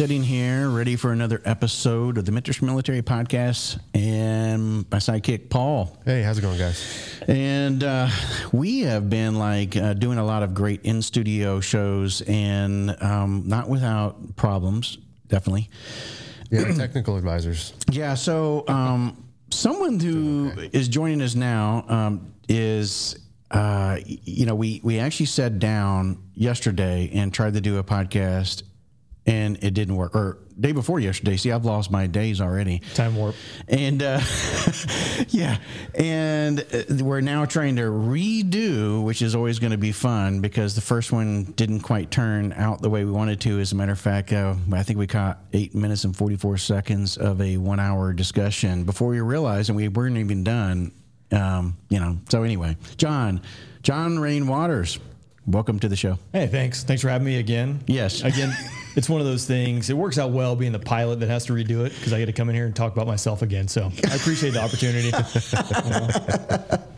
sitting here ready for another episode of the Mentors for Military Podcast, and my sidekick Paul. Hey, how's it going, guys? And uh, we have been like uh, doing a lot of great in studio shows, and um, not without problems, definitely. Yeah, technical advisors. Yeah. So, um, someone who is joining us now um, is, uh, you know, we we actually sat down yesterday and tried to do a podcast, and it didn't work. Or day before yesterday. See, I've lost my days already. Time warp. And uh, yeah, and uh, we're now trying to redo, which is always going to be fun because the first one didn't quite turn out the way we wanted to. As a matter of fact, uh, I think we caught eight minutes and 44 seconds of a one hour discussion before we realized, and we weren't even done. Um, you know, so anyway, John, John Rain Waters, welcome to the show. Hey, thanks. Thanks for having me again. Yes. Again, it's one of those things. It works out well being the pilot that has to redo it because I get to come in here and talk about myself again. So I appreciate the opportunity.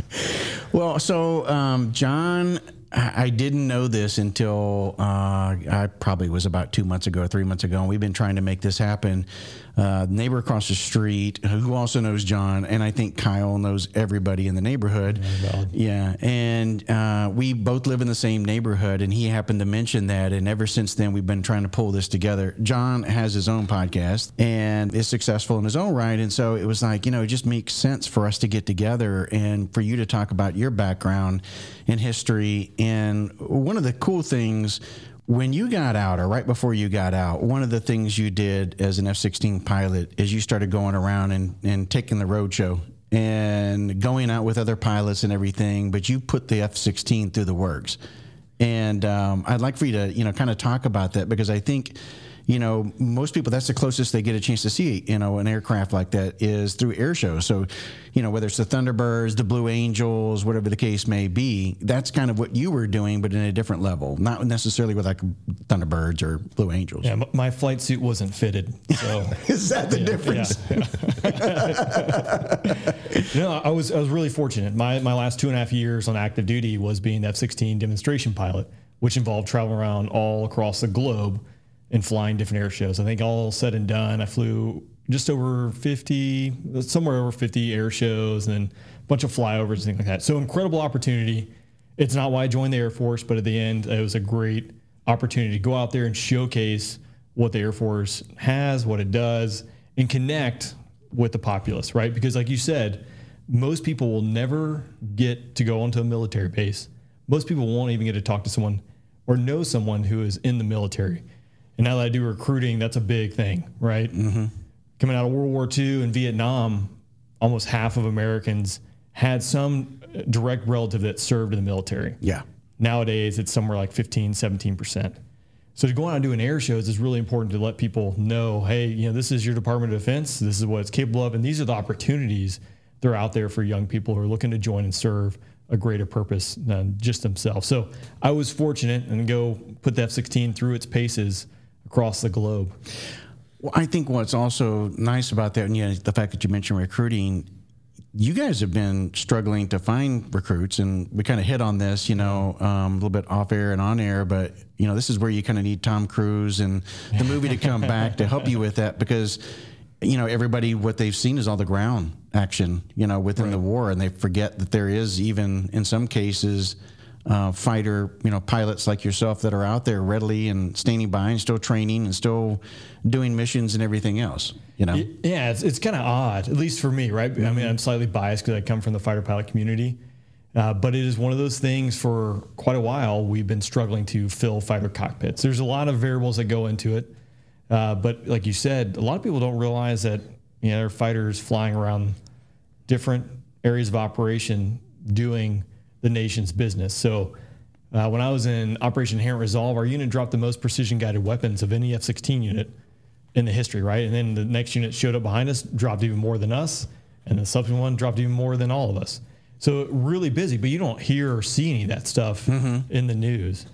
Well, so um, John, I I didn't know this until uh, I probably was about two months ago, or three months ago, and we've been trying to make this happen. Uh, neighbor across the street, who also knows John, and I think Kyle knows everybody in the neighborhood. Yeah, and uh, we both live in the same neighborhood, and he happened to mention that, and ever since then, we've been trying to pull this together. John has his own podcast and is successful in his own right, and so it was like, you know, it just makes sense for us to get together and for you to talk about your background and history. And one of the cool things when you got out, or right before you got out, one of the things you did as an F 16 pilot is you started going around and, and taking the road show and going out with other pilots and everything, but you put the F 16 through the works. And um, I'd like for you to, you know, kind of talk about that because I think, you know, most people that's the closest they get a chance to see, you know, an aircraft like that is through air shows. So, you know, whether it's the Thunderbirds, the Blue Angels, whatever the case may be, that's kind of what you were doing, but in a different level, not necessarily with like Thunderbirds or Blue Angels. Yeah, my flight suit wasn't fitted. So Is that the difference? no, I was I was really fortunate. My my last two and a half years on active duty was being the F-16 demonstration pilot, which involved traveling around all across the globe and flying different air shows. I think all said and done, I flew just over 50, somewhere over 50 air shows, and then a bunch of flyovers and things like that. So incredible opportunity. It's not why I joined the Air Force, but at the end, it was a great opportunity to go out there and showcase what the Air Force has, what it does, and connect with the populace, right? Because, like you said, most people will never get to go onto a military base. Most people won't even get to talk to someone or know someone who is in the military. And now that I do recruiting, that's a big thing, right? Mm-hmm. Coming out of World War II and Vietnam, almost half of Americans had some direct relative that served in the military. Yeah. Nowadays, it's somewhere like 15, 17%. So to go out and do an air shows is really important to let people know, hey, you know, this is your Department of Defense. This is what it's capable of. And these are the opportunities that are out there for young people who are looking to join and serve a greater purpose than just themselves. So I was fortunate and go put the F-16 through its paces across the globe. Well, I think what's also nice about that, and yeah, the fact that you mentioned recruiting, you guys have been struggling to find recruits, and we kind of hit on this, you know, um, a little bit off air and on air, but you know, this is where you kind of need Tom Cruise and the movie to come back to help you with that because, you know, everybody what they've seen is all the ground action, you know, within the war, and they forget that there is even in some cases. Uh, fighter, you know, pilots like yourself that are out there readily and standing by and still training and still doing missions and everything else. You know, Yeah, it's, it's kind of odd, at least for me, right? I mean, I'm slightly biased because I come from the fighter pilot community, uh, but it is one of those things for quite a while we've been struggling to fill fighter cockpits. There's a lot of variables that go into it, uh, but like you said, a lot of people don't realize that you know there are fighters flying around different areas of operation doing the nation's business. So. Uh, when I was in Operation Inherent Resolve, our unit dropped the most precision guided weapons of any F 16 unit in the history, right? And then the next unit showed up behind us, dropped even more than us, and the subsequent one dropped even more than all of us. So really busy, but you don't hear or see any of that stuff in the news.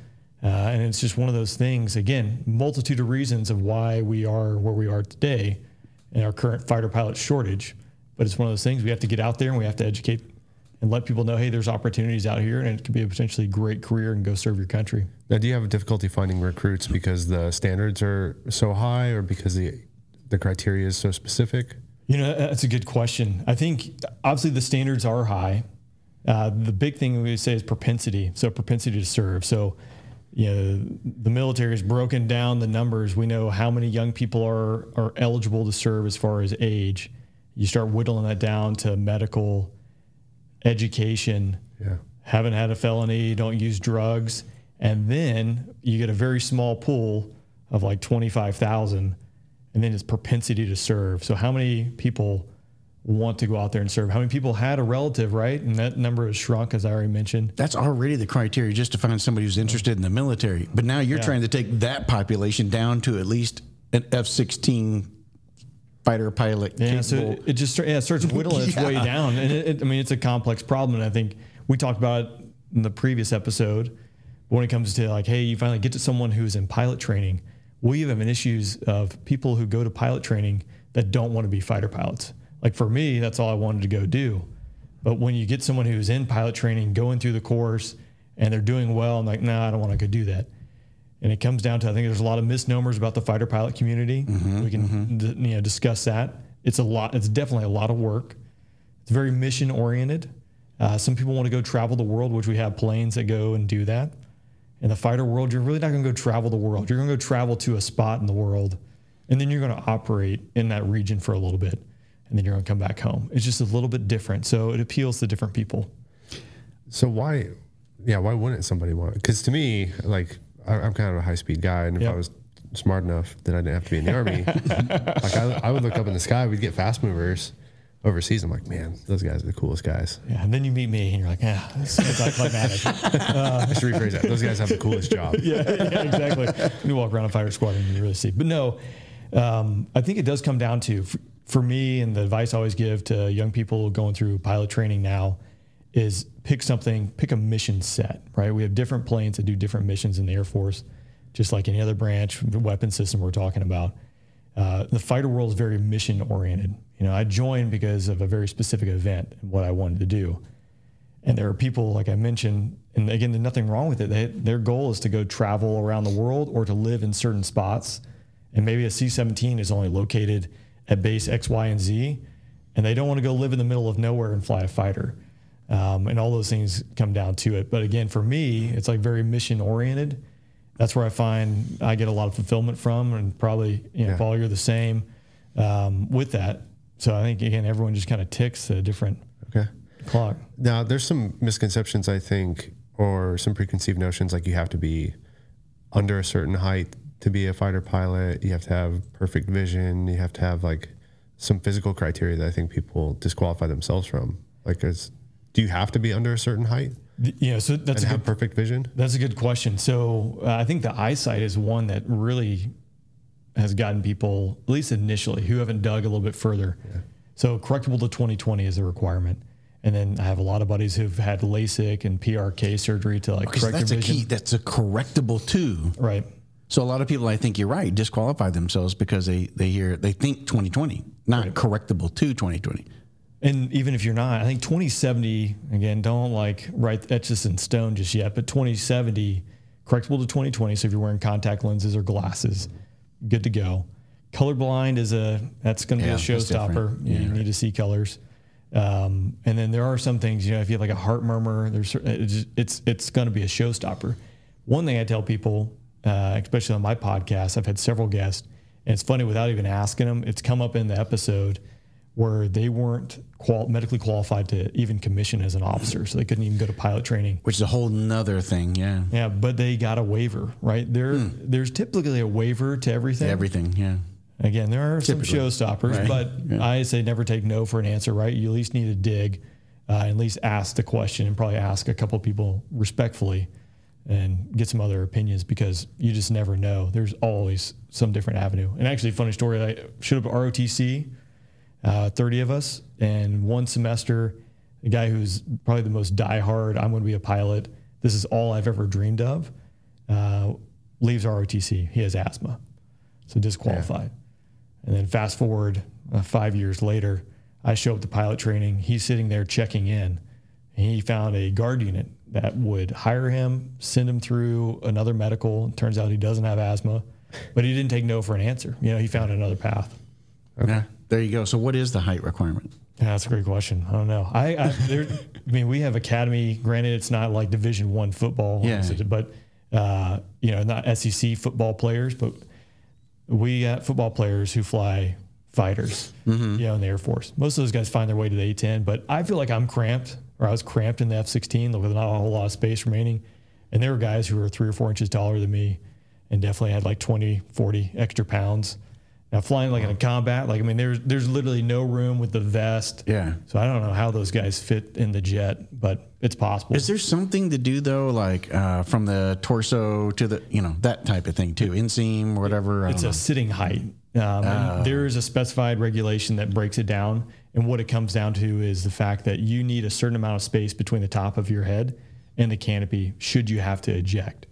Uh, and it's just one of those things, again, multitude of reasons of why we are where we are today and our current fighter pilot shortage. But it's one of those things we have to get out there and we have to educate and let people know, hey, there's opportunities out here, and it could be a potentially great career and go serve your country. Now, do you have difficulty finding recruits because the standards are so high, or because the the criteria is so specific? You know, that's a good question. I think obviously the standards are high. Uh, the big thing we say is propensity. So propensity to serve. So, you know, the military has broken down the numbers. We know how many young people are are eligible to serve as far as age. You start whittling that down to medical, education, Yeah. haven't had a felony, don't use drugs, and then you get a very small pool of like 25,000 and then it's propensity to serve. So how many people want to go out there and serve? How many people had a relative, right? And that number has shrunk as I already mentioned. That's already the criteria just to find somebody who's interested in the military. But now you're Yeah. trying to take that population down to at least an F 16 fighter pilot. Yeah, so capable- it, it just yeah, it starts whittling its way down, and it, it, I mean it's a complex problem. And I think we talked about it in the previous episode. When it comes to like, hey, you finally get to someone who's in pilot training, we have an issues of people who go to pilot training that don't want to be fighter pilots. Like for me, that's all I wanted to go do. But when you get someone who's in pilot training, going through the course, and they're doing well, I'm like, no, nah, I don't want to go do that. And it comes down to I think there's a lot of misnomers about the fighter pilot community. we can d- you know discuss that. It's a lot. It's definitely a lot of work. It's very mission oriented. Uh, some people want to go travel the world, which we have planes that go and do that. In the fighter world, you're really not going to go travel the world. You're going to go travel to a spot in the world, and then you're going to operate in that region for a little bit, and then you're going to come back home. It's just a little bit different, so it appeals to different people. So why, yeah, why wouldn't somebody want? Because to me, like I'm kind of a high speed guy, and if Yeah. I was smart enough that I didn't have to be in the army, like I, I would look up in the sky, we'd get fast movers overseas. I'm like, man, those guys are the coolest guys. Yeah, and then you meet me, and you're like, ah, this is anticlimactic. I should rephrase that. Those guys have the coolest job. yeah, yeah, exactly. You walk around a fighter squadron, and you really see. But no, um, I think it does come down to f- for me, and the advice I always give to young people going through pilot training now is pick something, pick a mission set. Right, we have different planes that do different missions in the Air Force, just like any other branch, the weapon system we're talking about. Uh, the fighter world is very mission oriented. You know, I joined because of a very specific event and what I wanted to do. And there are people, like I mentioned, and again, there's nothing wrong with it. They, their goal is to go travel around the world or to live in certain spots. And maybe a C 17 is only located at base X, Y, and Z. And they don't want to go live in the middle of nowhere and fly a fighter. Um, and all those things come down to it. But again, for me, it's like very mission oriented. That's where I find I get a lot of fulfillment from, and probably you know, Yeah. Paul, you're the same um, with that. So I think again, everyone just kind of ticks a different Okay. clock. Now, there's some misconceptions, I think, or some preconceived notions like you have to be under a certain height to be a fighter pilot. You have to have perfect vision. You have to have like some physical criteria that I think people disqualify themselves from. Like, is, do you have to be under a certain height Th- You know, so that's and a have good, perfect vision? that's a good question. So uh, I think the eyesight is one that really has gotten people, at least initially, who haven't dug a little bit further. So correctable to 2020 is a requirement. And then I have a lot of buddies who've had LASIK and PRK surgery to like Because correct that's their a vision. key. That's a correctable too. Right. So a lot of people, I think you're right, disqualify themselves because they they hear they think 2020, not correctable to 2020. And even if you're not, I think 2070, again, don't like write etch this in stone just yet, but 2070, correctable to 2020. So if you're wearing contact lenses or glasses, good to go. Colorblind is a, that's going to Yeah, be a showstopper. different. you Yeah, need to see colors. Um, and then there are some things, you know, if you have like a heart murmur, there's, it's, it's, it's going to be a showstopper. One thing I tell people, uh, especially on my podcast, I've had several guests, and it's funny without even asking them, it's come up in the episode where they weren't qual- medically qualified to even commission as an officer, so they couldn't even go to pilot training. Which is a whole nother thing. Yeah. Yeah, but they got a waiver, right? There, there's typically a waiver to everything. Everything. Yeah. Again, there are some Typically. showstoppers, Right. but Yeah. I say never take no for an answer, right? You at least need to dig, uh, at least ask the question, and probably ask a couple people respectfully, and get some other opinions because you just never know. There's always some different avenue. And actually, funny story, I showed up at ROTC, uh, 30 of us, and one semester, a guy who's probably the most diehard, I'm going to be a pilot. This is all I've ever dreamed of. Uh, leaves ROTC. He has asthma, so disqualified. And then fast forward uh, five years later, I show up to pilot training. He's sitting there checking in. He found a guard unit that would hire him, send him through another medical. Turns out he doesn't have asthma, but he didn't take no for an answer. You know, he found another path. Yeah, there you go. So, what is the height requirement? Yeah, that's a great question. I don't know. I, I, there, I mean, we have academy. Granted, it's not like Division One football, Yeah. but uh, you know, not SEC football players, but we got football players who fly fighters, Mm-hmm. you know, in the Air Force. Most of those guys find their way to the A10, but I feel like I'm cramped, or I was cramped in the F16 with not a whole lot of space remaining. And there were guys who were three or four inches taller than me, and definitely had like 20, 40 extra pounds. Now flying like in a combat, like I mean, there's there's literally no room with the vest. Yeah. So I don't know how those guys fit in the jet, but it's possible. Is there something to do though, like uh, from the torso to the, you know, that type of thing too, inseam or whatever? I it's a sitting height. Um, and there is a specified regulation that breaks it down. And what it comes down to is the fact that you need a certain amount of space between the top of your head and the canopy should you have to eject.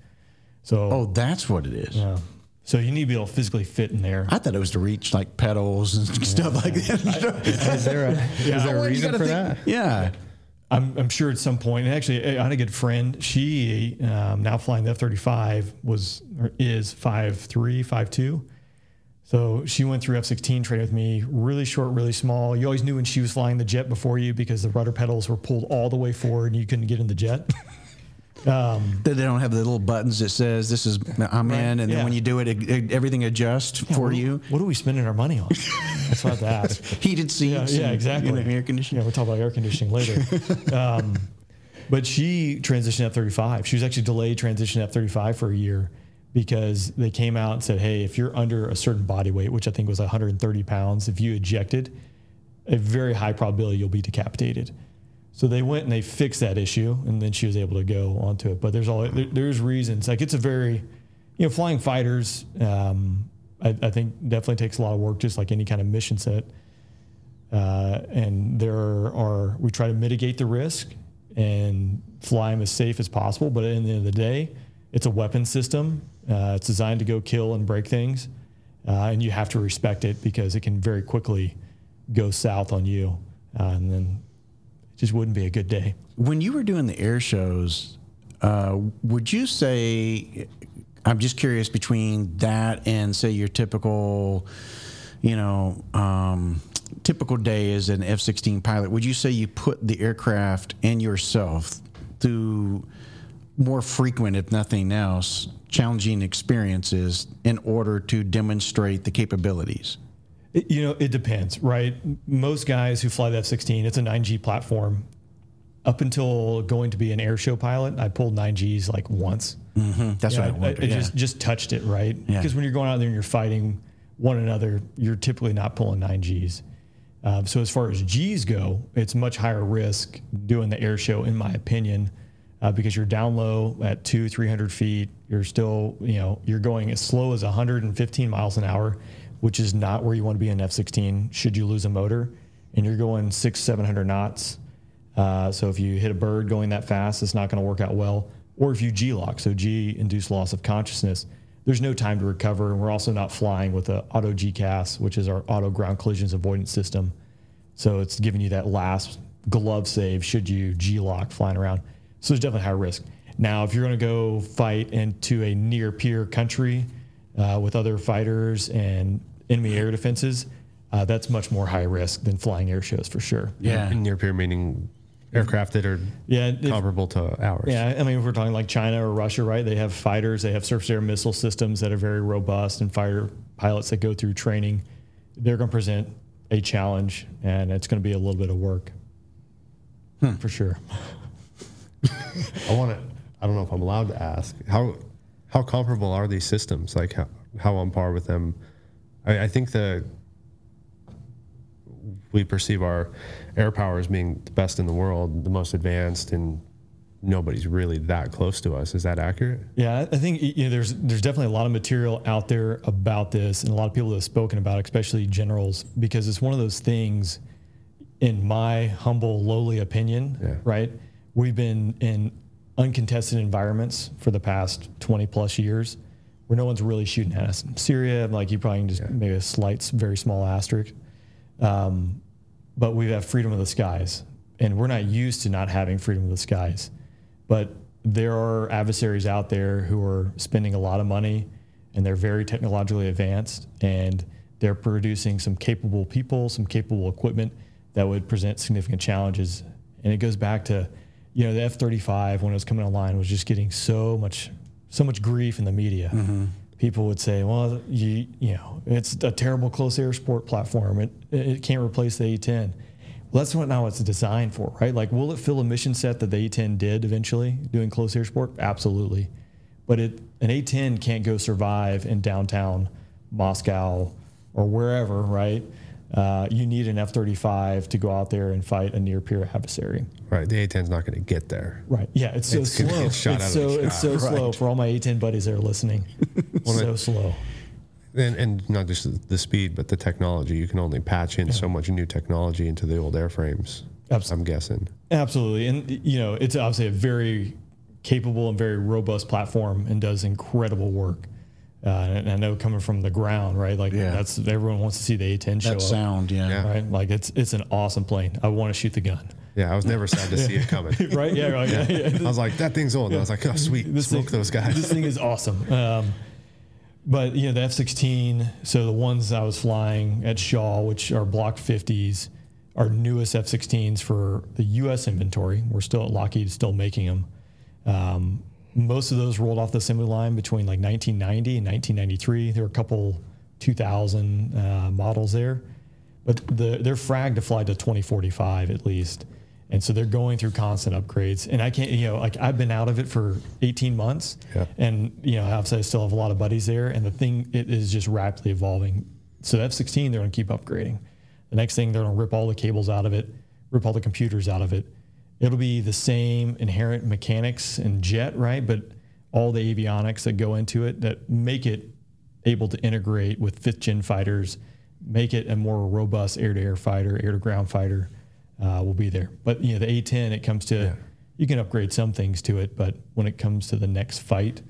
So, oh, that's what it is. uh, so you need to be able to physically fit in there. I thought it was to reach like pedals and stuff like that. Is there a, is there a you reason for think- that? Yeah. I'm, I'm sure at some point, and actually, I had a good friend. She um, now flying the F 35 was or is five three, five two. So she went through F 16 training with me, really short, really small. You always knew when she was flying the jet before you because the rudder pedals were pulled all the way forward and you couldn't get in the jet. Um, They don't have the little buttons that says this is I'm in, and then when you do it, it, it- everything adjusts for you. What are we spending our money on? That's what I have to ask. Heated seats. yeah, and, exactly. you know, air conditioning. Yeah, we'll talk about air conditioning later. um, but she transitioned F thirty five. She was actually delayed transition F thirty five for a year because they came out and said, "Hey, if you're under a certain body weight, which I think was 130 pounds, if you ejected, a very high probability you'll be decapitated." So they went and they fixed that issue, and then she was able to go onto it. But there's all there, there's reasons. Like it's a very, you know, flying fighters. Um, I, I think definitely takes a lot of work, just like any kind of mission set. Uh, and there are we try to mitigate the risk and fly them as safe as possible. But at the end of the day, it's a weapon system. Uh, it's designed to go kill and break things, uh, and you have to respect it because it can very quickly go south on you, uh, and then just wouldn't be a good day. When you were doing the air shows, uh, would you say? I'm just curious between that and say your typical, you know, um, typical day as an F-16 pilot. Would you say you put the aircraft and yourself through more frequent, if nothing else, challenging experiences in order to demonstrate the capabilities? You know, it depends, right? Most guys who fly the F 16, it's a 9G platform. Up until going to be an air show pilot, I pulled 9Gs like once. That's Yeah, what I I, wondered. I yeah. just just touched it, right? Yeah. Because when you're going out there and you're fighting one another, you're typically not pulling nine Gs. Um, so as far as Gs go, it's much higher risk doing the air show, in my opinion, uh, because you're down low at two, three hundred feet. You're still, you know, you're going as slow as 115 miles an hour, which is not where you want to be in F-16. Should you lose a motor, and you're going six, seven hundred knots. Uh, so if you hit a bird going that fast, it's not going to work out well. Or if you G-LOC, so G induced loss of consciousness, there's no time to recover. And we're also not flying with a auto GCAS, which is our auto ground collisions avoidance system. So it's giving you that last glove save should you G-LOC flying around. So there's definitely high risk. Now, if you're going to go fight into a near peer country uh, with other fighters and enemy air defenses, uh, that's much more high risk than flying air shows for sure. yeah. Near peer meaning aircraft that are Yeah, if- comparable to ours. Yeah, I mean, if we're talking like China or Russia, right? They have fighters, they have surface air missile systems that are very robust, and fighter pilots that go through training. They're going to present a challenge, and it's going to be a little bit of work for sure. I want to. I don't know if I'm allowed to ask how how comparable are these systems? Like how how on par with them? I, I think that we perceive our air power as being the best in the world, the most advanced, and nobody's really that close to us. Is that accurate? Yeah, I think you know, there's there's definitely a lot of material out there about this, and a lot of people that have spoken about, it, especially generals, because it's one of those things. In my humble, lowly opinion, Yeah. right? We've been in uncontested environments for the past 20 plus years, where no one's really shooting at us. Syria, like you probably can just maybe a slight, very small asterisk. Um, but we have freedom of the skies. and we're not used to not having freedom of the skies. But there are adversaries out there who are spending a lot of money and they're very technologically advanced and they're producing some capable people, some capable equipment that would present significant challenges. And it goes back to, you know, the F 35 when it was coming online was just getting so much, so much grief in the media. Mm-hmm. People would say, well, you, you know, it's a terrible close air support platform. It, it can't replace the A10. Well, that's what now it's designed for, right? Like, will it fill a mission set that the A10 did eventually doing close air support? Absolutely. But it, an A10 can't go survive in downtown Moscow or wherever, right? Uh, you need an F 35 to go out there and fight a near peer adversary. Right. The A10's not going to get there. Right. Yeah. It's so It's slow. shot it's out of so, the it's so sky. slow for all my A10 buddies that are listening. so slow. And, and not just the- speed, but the technology. You can only patch in so much new technology into the old airframes. I'm guessing. Absolutely. And, you know, it's obviously a very capable and very robust platform and does incredible work. Uh, and I know coming from the ground, right? Like Yeah. that's everyone wants to see the A10 show That up, sound, yeah. Yeah. right? Like it's it's an awesome plane. I want to shoot the gun, Yeah, I was never sad to see it coming. right? Yeah, right. Yeah, yeah. I was like, that thing's old. And I was like, oh, sweet. This Smoke thing- those guys. This thing is awesome. Um, but you know the F-16. So the ones I was flying at Shaw, which are Block 50s, are newest F-16s for the U.S. inventory. We're still at Lockheed, still making them. Um, most of those rolled off the assembly line between like 1990 and 1993. There were a couple 2000 uh, models there, but the, they're fragged to fly to 2045 at least. And so they're going through constant upgrades. And I can't, you know, like I've been out of it for 18 months. Yeah. And, you know, obviously I still have a lot of buddies there. And the thing, it is just rapidly evolving. So F 16, they're going to keep upgrading. The next thing, they're going to rip all the cables out of it, rip all the computers out of it. It'll be the same inherent mechanics and jet, right? But all the avionics that go into it that make it able to integrate with fifth gen fighters, make it a more robust air to air fighter, air to ground fighter uh, will be there. But you know, the A10, it comes to you can upgrade some things to it, but when it comes to the next fight,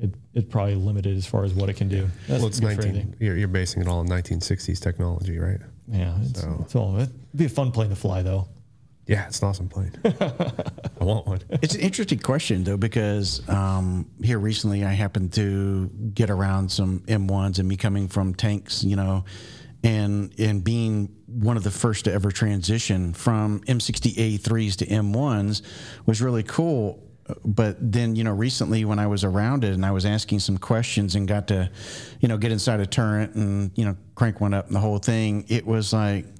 it it's probably limited as far as what it can do. That's well, it's 19. You're, you're basing it all on 1960s technology, right? Yeah, it's, So- it's all. It'd be a fun plane to fly though. Yeah, it's an awesome plane. I want one. It's an interesting question though because um, here recently I happened to get around some M1s and me coming from tanks, you know, and and being one of the first to ever transition from M60A3s to M1s was really cool. But then you know recently when I was around it and I was asking some questions and got to, you know, get inside a turret and you know crank one up and the whole thing, it was like it- it-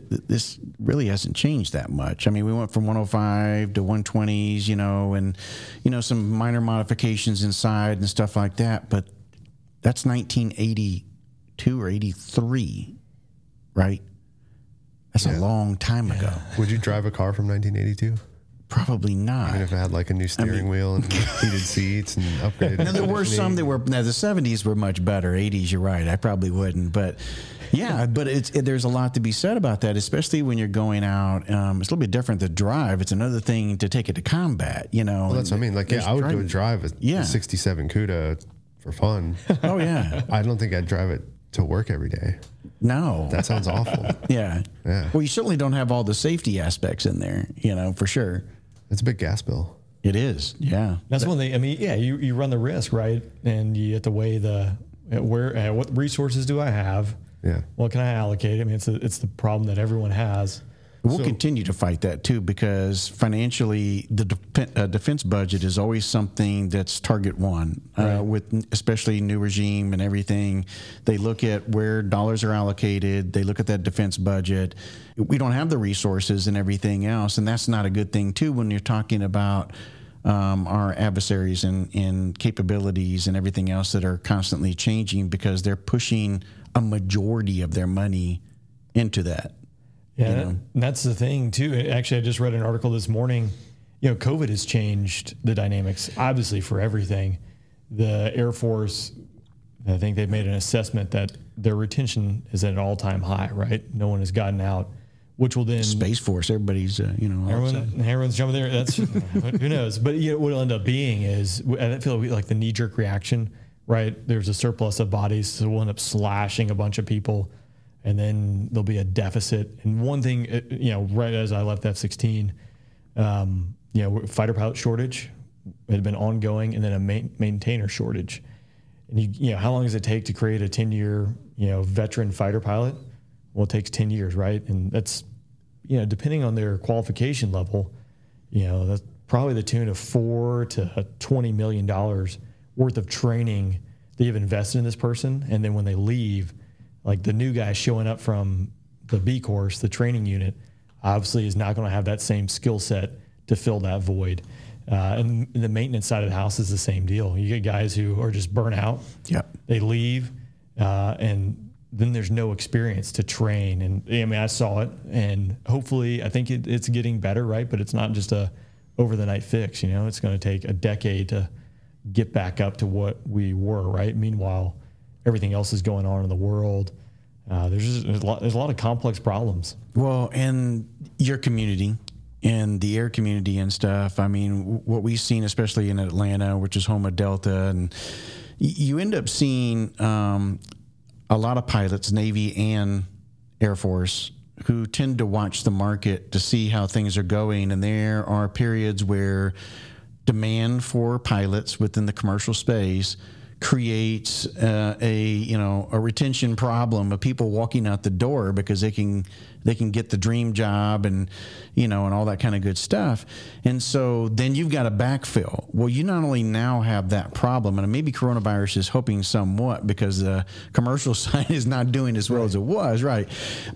this really hasn't changed that much. I mean, we went from 105 to 120s, you know, and you know some minor modifications inside and stuff like that. But that's 1982 or 83, right? That's a long time ago. Would you drive a car from 1982? Probably not. Even if it had like a new steering wheel and heated seats and upgraded. Now, there were some that were. Now the '70s were much better. '80s, you're right. I probably wouldn't, but yeah, but it's it, there's a lot to be said about that, especially when you're going out. Um, it's a little bit different to drive. It's another thing to take it to combat. You know. Well, that's what I mean. Like, yeah, I would go driving- drive a Yeah. 67 CUDA for fun. Oh yeah. I don't think I'd drive it to work every day. No. That sounds awful. yeah. Yeah. Well, you certainly don't have all the safety aspects in there. You know, for sure. It's a big gas bill. It is. Yeah. That's one thing. I mean, yeah, you, you run the risk, right? And you have to weigh the uh, where uh, what resources do I have? Yeah. What can I allocate? I mean, it's a, it's the problem that everyone has. We'll continue to fight that too because financially, the def- uh, defense budget is always something that's target one. Uh, with especially new regime and everything, they look at where dollars are allocated. They look at that defense budget. We don't have the resources and everything else, and that's not a good thing too when you're talking about. Um, our adversaries and, and capabilities and everything else that are constantly changing because they're pushing a majority of their money into that. Yeah, and that's the thing too. Actually, I just read an article this morning. You know, COVID has changed the dynamics, obviously for everything. The Air Force, I think they've made an assessment that their retention is at an all-time high. Right, no one has gotten out, which will then Space Force, everybody's, uh, you know. Everyone, everyone's jumping there. That's who knows. But you know, what it'll end up being is I feel like the knee jerk reaction. Right, there's a surplus of bodies, so we'll end up slashing a bunch of people and then there'll be a deficit. And one thing, uh, you know, right as I left F 16, um, you know, fighter pilot shortage had been ongoing, and then a main, maintainer shortage. And you, you know, how long does it take to create a 10 year, you know, veteran fighter pilot? Well, it takes 10 years, right? And that's, you know, depending on their qualification level, you know, that's probably the tune of four to 20 million dollars worth of training that you've invested in this person. And then when they leave, like the new guy showing up from the B course, the training unit, obviously is not going to have that same skill set to fill that void. Uh, and the maintenance side of the house is the same deal. You get guys who are just burnt out. Yep. They leave, uh, and then there's no experience to train. And I mean, I saw it, and hopefully, I think it, it's getting better, right? But it's not just a over the night fix. You know, it's going to take a decade to get back up to what we were, right? Meanwhile, everything else is going on in the world. Uh, there's just, there's a lot there's a lot of complex problems. Well, and your community and the air community and stuff. I mean, what we've seen, especially in Atlanta, which is home of Delta, and you end up seeing um, a lot of pilots, Navy and Air Force, who tend to watch the market to see how things are going. And there are periods where demand for pilots within the commercial space creates uh, a you know a retention problem of people walking out the door because they can they can get the dream job and you know and all that kind of good stuff and so then you've got to backfill well you not only now have that problem and maybe coronavirus is helping somewhat because the commercial side is not doing as well right. as it was right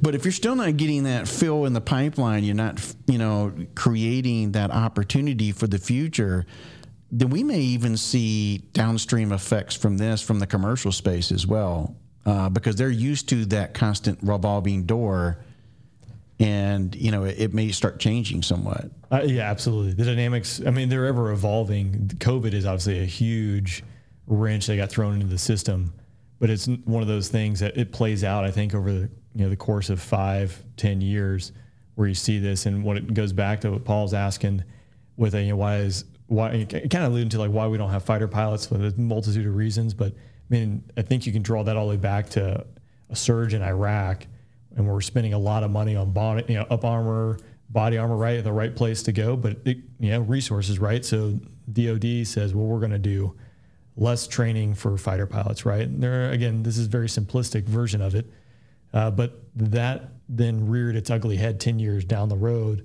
but if you're still not getting that fill in the pipeline you're not you know creating that opportunity for the future then we may even see downstream effects from this from the commercial space as well, uh, because they're used to that constant revolving door, and you know it, it may start changing somewhat. Uh, yeah, absolutely. The dynamics. I mean, they're ever evolving. COVID is obviously a huge wrench that got thrown into the system, but it's one of those things that it plays out. I think over the you know the course of five, ten years, where you see this, and what it goes back to what Paul's asking with a you know, why is why it kind of alluding to like why we don't have fighter pilots for a multitude of reasons. But I mean, I think you can draw that all the way back to a surge in Iraq, and we're spending a lot of money on body, you know, up armor, body armor, right, the right place to go, but it, you know, resources, right. So DoD says, well, we're going to do less training for fighter pilots, right? And there, again, this is a very simplistic version of it, uh, but that then reared its ugly head ten years down the road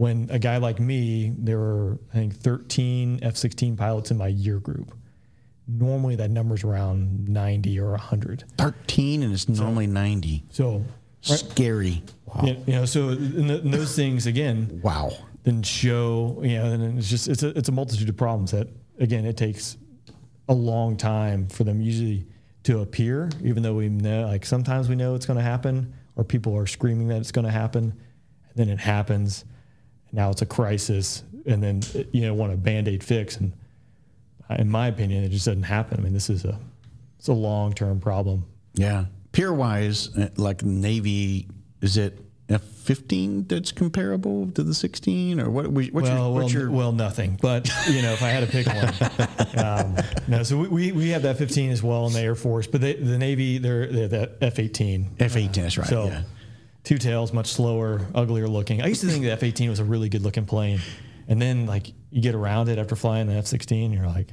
when a guy like me, there were, I think, 13 F 16 pilots in my year group. Normally that number's around 90 or 100. 13 and it's normally 90. So, right? scary. Wow. You, know, so and, the, and those things, again, wow. Then show, you know, and it's just, it's a, it's a multitude of problems that, again, it takes a long time for them usually to appear, even though we know, like sometimes we know it's going to happen or people are screaming that it's going to happen. And then it happens now it's a crisis, and then you know want a band aid fix. And in my opinion, it just doesn't happen. I mean, this is a it's a long term problem. Yeah, peer wise, uh, like Navy, is it F fifteen that's comparable to the sixteen, or what? What's well, your, what's well, your... well, nothing. But you know, if I had to pick one, um, no. So we, we have that fifteen as well in the Air Force, but they, the Navy they're, they're that F eighteen. F eighteen, that's right. So, yeah two tails, much slower, uglier looking. I used to think the F 18 was a really good looking plane. And then, like, you get around it after flying the F 16, you're like,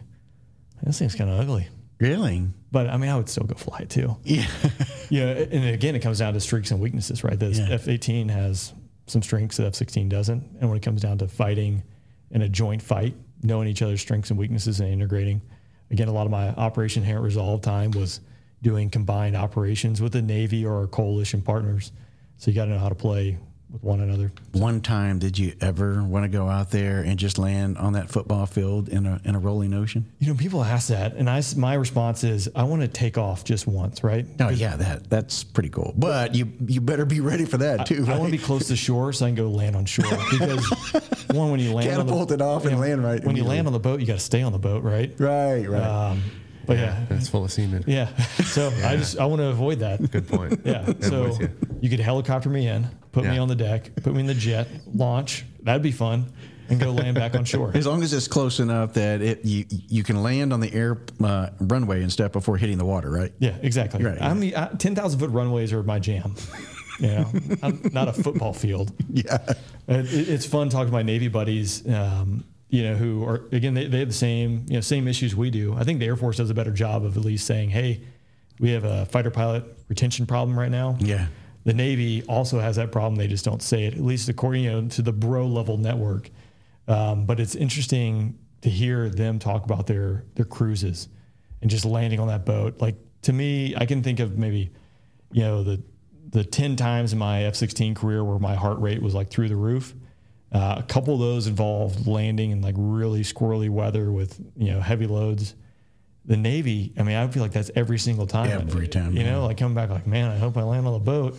this thing's kind of ugly. Really? But I mean, I would still go fly it too. Yeah. yeah. And again, it comes down to strengths and weaknesses, right? The yeah. F 18 has some strengths that F 16 doesn't. And when it comes down to fighting in a joint fight, knowing each other's strengths and weaknesses and integrating, again, a lot of my Operation Inherent Resolve time was doing combined operations with the Navy or our coalition partners so you got to know how to play with one another. One time, did you ever want to go out there and just land on that football field in a in a rolling ocean? You know, people ask that, and I my response is, I want to take off just once, right? Oh yeah, that that's pretty cool. But you you better be ready for that too. I, right? I want to be close to shore so I can go land on shore because one when you land catapult on the, it off and know, land right. When you land on the boat, you got to stay on the boat, right? Right, right. Um, but yeah, yeah, it's full of seamen. Yeah. So yeah. I just I want to avoid that. Good point. Yeah. so you. you. could helicopter me in, put yeah. me on the deck, put me in the jet, launch. That'd be fun. and go land back on shore. As long as it's close enough that it you you can land on the air uh, runway and step before hitting the water, right? Yeah, exactly. Right. I mean, I- 10,000 foot runways are my jam. You know, I'm not a football field. Yeah. And it, it's fun talking to my Navy buddies, um, you know, who are, again, they, they have the same, you know, same issues we do. I think the Air Force does a better job of at least saying, hey, we have a fighter pilot retention problem right now. Yeah. The Navy also has that problem. They just don't say it, at least according you know, to the bro level network. Um, but it's interesting to hear them talk about their their cruises and just landing on that boat. Like to me, I can think of maybe, you know, the the ten times in my F sixteen career where my heart rate was like through the roof. Uh, a couple of those involved landing in like really squirrely weather with you know heavy loads. The Navy, I mean, I feel like that's every single time. Every time, you know, yeah. like coming back, like man, I hope I land on the boat.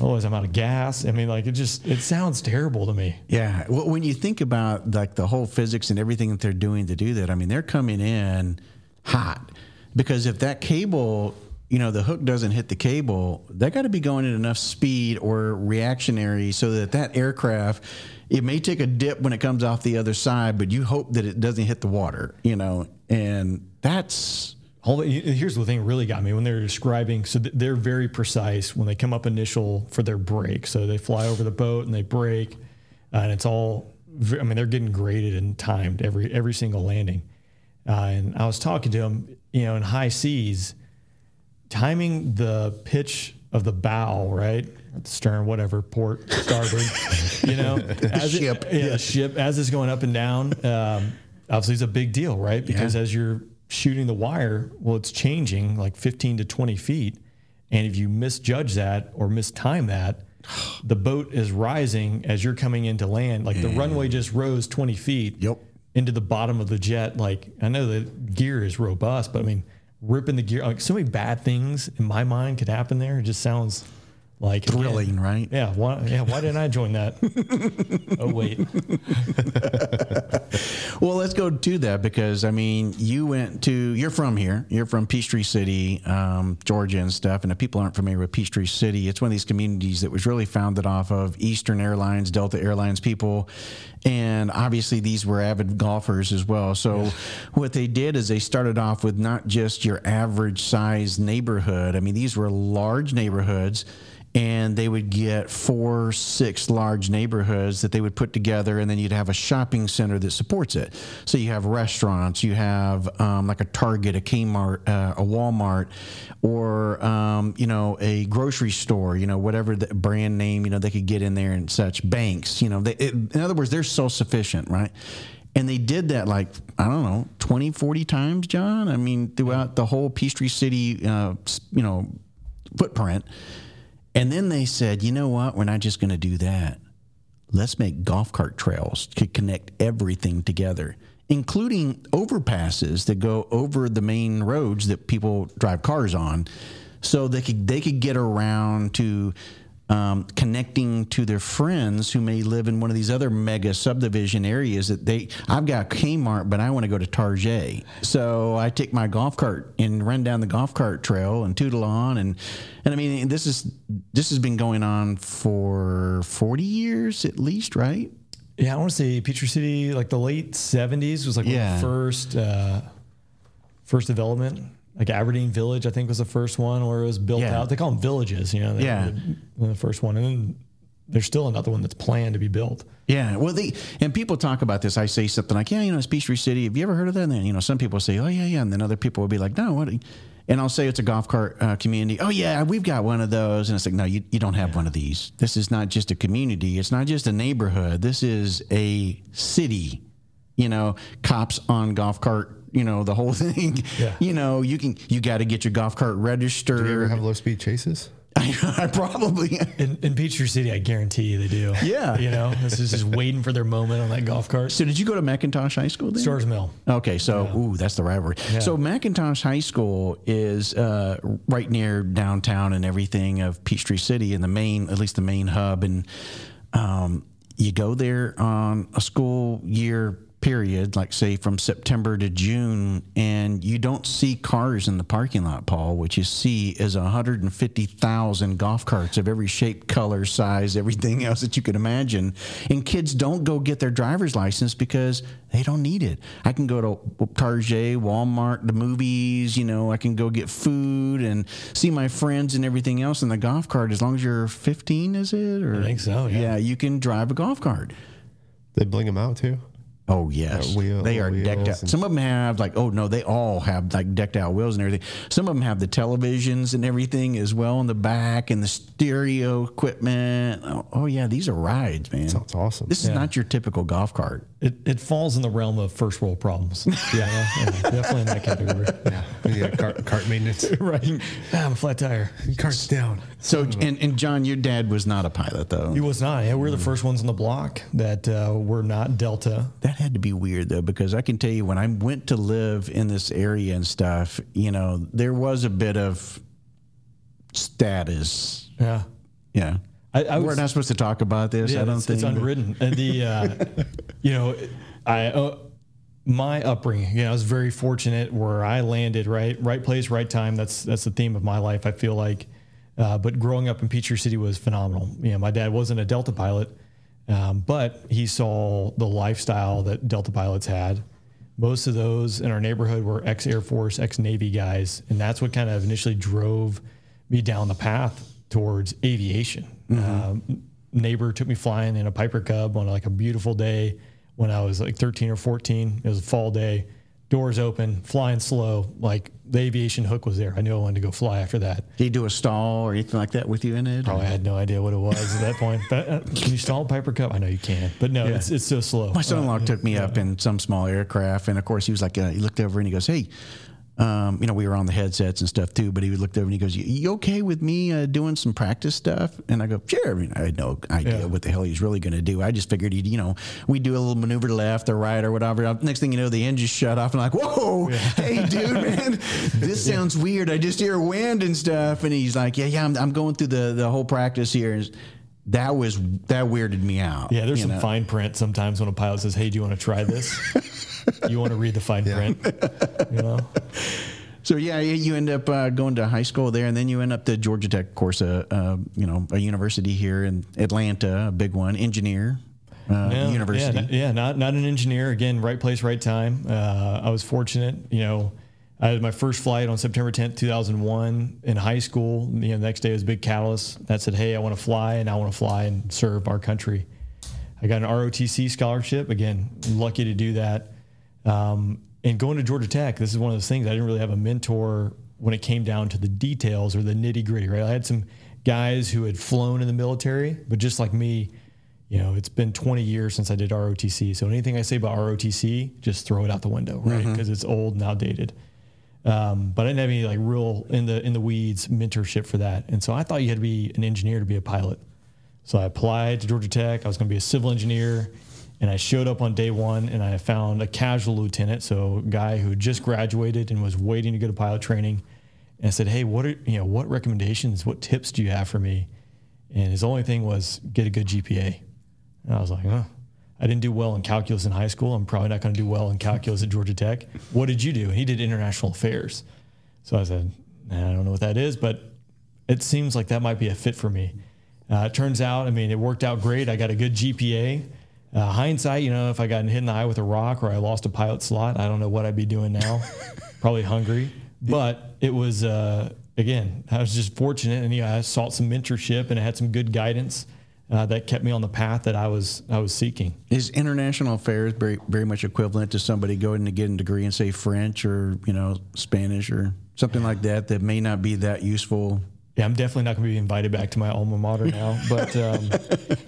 Otherwise, I'm out of gas. I mean, like it just it sounds terrible to me. Yeah. Well, when you think about like the whole physics and everything that they're doing to do that, I mean, they're coming in hot because if that cable, you know, the hook doesn't hit the cable, they got to be going at enough speed or reactionary so that that aircraft, it may take a dip when it comes off the other side, but you hope that it doesn't hit the water, you know, and that's All here's the thing really got me when they're describing. So they're very precise when they come up initial for their break. So they fly over the boat and they break, uh, and it's all. I mean, they're getting graded and timed every every single landing. Uh, and I was talking to them, you know, in high seas, timing the pitch of the bow, right, at the stern, whatever, port, starboard, you know, as it- ship. yeah, ship as it's going up and down. Um, obviously, it's a big deal, right? Because Yeah. as you're shooting the wire, well, it's changing like 15 to 20 feet, and if you misjudge that or mistime that. The boat is rising as you're coming into land. Like the runway just rose 20 feet Yep. into the bottom of the jet. Like I know the gear is robust, but I mean, ripping the gear, like so many bad things in my mind could happen there. It just sounds like thrilling, right? yeah, why, yeah. Why didn't I join that? oh wait, Well, let's go to that because I mean, you went to you're from here. You're from Peachtree City, um, Georgia, and stuff. And if people aren't familiar with Peachtree City, it's one of these communities that was really founded off of Eastern Airlines, Delta Airlines people, and obviously these were avid golfers as well. So what they did is they started off with not just your average size neighborhood. I mean, these were large neighborhoods and they would get four, six large neighborhoods that they would put together, and then you'd have a shopping center that supports it. So you have restaurants, you have um, like a Target, a Kmart, uh, a Walmart, or um, you know a grocery store, you know whatever the brand name you know they could get in there and such. Banks, you know, they, it, in other words, they're self sufficient, right? And they did that like, I don't know, 20, 40 times, John. I mean, throughout the whole Peachtree City, uh, you know, footprint. And then they said, you know what? We're not just going to do that. Let's make golf cart trails to connect everything together, including overpasses that go over the main roads that people drive cars on, so they could they could get around to um, connecting to their friends who may live in one of these other mega subdivision areas that they I've got Kmart but I want to go to Target so I take my golf cart and run down the golf cart trail and tootle on and and I mean this is this has been going on for 40 years at least right yeah, I want to say Peachtree City, like the late '70s, was like Yeah. the first uh, first development. Like Aberdeen Village, I think was the first one where it was built Yeah. out. They call them villages, you know. They Yeah. were the first one, and then there's still another one that's planned to be built. Yeah, well, they and people talk about this. I say something like, "Yeah, you know, it's Peachtree City. Have you ever heard of that?" And then you know, some people say, "Oh yeah, yeah," and then other people will be like, "No, what?" And I'll say it's a golf cart uh, community. Oh yeah, we've got one of those. And it's like, no, you, you don't have one of these. This is not just a community. It's not just a neighborhood. This is a city. You know, cops on golf cart. You know, the whole thing. Yeah. You know, you can you got to get your golf cart registered. Do you ever have low speed chases? I, probably. In, in Peachtree City, I guarantee you they do. Yeah. you know, this is just waiting for their moment on that golf cart. So did you go to McIntosh High School? Then? Starr's Mill. Okay, so ooh, that's the rivalry. So McIntosh High School is uh, right near downtown and everything of Peachtree City, and the main, at least the main hub. And um, you go there on a school year period, like say from September to June, and you don't see cars in the parking lot, Paul. What you see is 150,000 golf carts of every shape, color, size, everything else that you could imagine. And kids don't go get their driver's license because they don't need it. I can go to Target, Walmart, the movies, you know, I can go get food and see my friends and everything else in the golf cart as long as you're 15, is it? Or, I think so, yeah. Yeah, you can drive a golf cart. They bling them out too. Oh yes, Uh, wheel- they are decked out. Some of them have like oh no, they all have like decked out wheels and everything. Some of them have the televisions and everything as well in the back and the stereo equipment. Oh, oh yeah, these are rides, man. Sounds awesome. This is not your typical golf cart. It, it falls in the realm of first world problems. Yeah, yeah, definitely in that category. Yeah. yeah, cart, cart maintenance. right. Ah, I'm a flat tire. Carts down. So and, and John, your dad was not a pilot though. He was not. Yeah, we were the first ones on the block that uh, were not Delta. That had to be weird though, because I can tell you when I went to live in this area and stuff, you know, there was a bit of status. Yeah. Yeah. I, I We're was, not supposed to talk about this. yeah, I don't it's, think. it's unwritten. And the, uh, you know, I, uh, my upbringing, you know, I was very fortunate where I landed right, right place, right time. That's that's the theme of my life. I feel like, uh, but growing up in Peachtree City was phenomenal. You know, my dad wasn't a Delta pilot, um, but he saw the lifestyle that Delta pilots had. Most of those in our neighborhood were ex Air Force, ex Navy guys, and that's what kind of initially drove me down the path towards aviation. Um, neighbor took me flying in a Piper Cub on like a beautiful day when I was like 13 or 14. It was a fall day, doors open, flying slow. Like the aviation hook was there. I knew I wanted to go fly after that. Did he do a stall or anything like that with you in it? Probably I had no idea what it was at that point. But uh, can you stall a Piper Cub? I know you can, but no, it's it's so slow. My son-in-law took me up in some small aircraft, and of course he was like, uh, he looked over and he goes, "Hey." Um, you know, we were on the headsets and stuff too, but he looked over and he goes, "You, okay with me uh, doing some practice stuff?" And I go, "Sure." I mean, I had no idea Yeah. what the hell he's really going to do. I just figured he'd, you know, we'd do a little maneuver to left or right or whatever. Next thing you know, the engine shut off, and I'm like, "Whoa, hey, dude, man, this sounds weird. I just hear wind and stuff." And he's like, "Yeah, yeah, I'm, I'm going through the the whole practice here." And that was that weirded me out. Yeah, there's some know? fine print sometimes when a pilot says, "Hey, do you want to try this?" you want to read the fine print, you know? So yeah, you end up uh, going to high school there, and then you end up to Georgia Tech, of course, uh, uh, you know, a university here in Atlanta, a big one, engineer uh, Yeah, university. Yeah, yeah, not not an engineer. Again, right place, right time. Uh, I was fortunate. You know, I had my first flight on September 10th, 2001 in high school. You know, the next day was big catalyst that said, "Hey, I want to fly, and I want to fly and serve our country." I got an ROTC scholarship. Again, lucky to do that. Um, and going to Georgia Tech, this is one of those things I didn't really have a mentor when it came down to the details or the nitty gritty. Right, I had some guys who had flown in the military, but just like me, you know, it's been 20 years since I did ROTC. So anything I say about ROTC, just throw it out the window, right? Because it's old and outdated. Um, but I didn't have any like real in the in the weeds mentorship for that. And so I thought you had to be an engineer to be a pilot. So I applied to Georgia Tech. I was going to be a civil engineer, and I showed up on day one, and I found a casual lieutenant, so a guy who just graduated and was waiting to go to pilot training. And I said, "Hey, what are you know what recommendations, what tips do you have for me?" And his only thing was get a good GPA. And I was like, huh. I didn't do well in calculus in high school. I'm probably not going to do well in calculus at Georgia Tech. What did you do? And he did international affairs. So I said, nah, I don't know what that is, but it seems like that might be a fit for me. Uh, it turns out, I mean, it worked out great. I got a good GPA. Uh, hindsight, you know, if I got hit in the eye with a rock or I lost a pilot slot, I don't know what I'd be doing now. Probably hungry. But it was, uh, again, I was just fortunate and I sought some mentorship and I had some good guidance uh, that kept me on the path that I was I was seeking. Is international affairs very very much equivalent to somebody going to get a degree in say French or you know Spanish or something like that that may not be that useful? Yeah, I'm definitely not going to be invited back to my alma mater now. But um,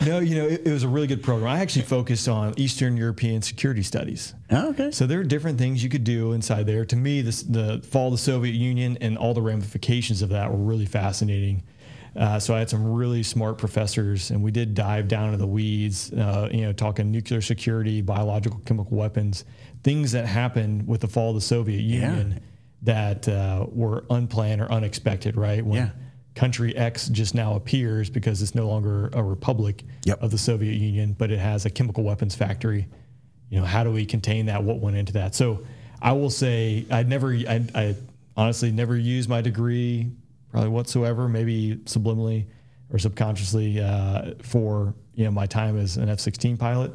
no, you know, it, it was a really good program. I actually focused on Eastern European security studies. Oh, okay. So there are different things you could do inside there. To me, this, the fall of the Soviet Union and all the ramifications of that were really fascinating. Uh, so I had some really smart professors, and we did dive down into the weeds. Uh, you know, talking nuclear security, biological, chemical weapons, things that happened with the fall of the Soviet Union that uh, were unplanned or unexpected. Right when Yeah. country X just now appears because it's no longer a republic Yep. of the Soviet Union, but it has a chemical weapons factory you know, how do we contain that? What went into that? So I will say I'd never, I, I honestly never used my degree probably whatsoever, maybe subliminally or subconsciously uh, for you know my time as an F-16 pilot.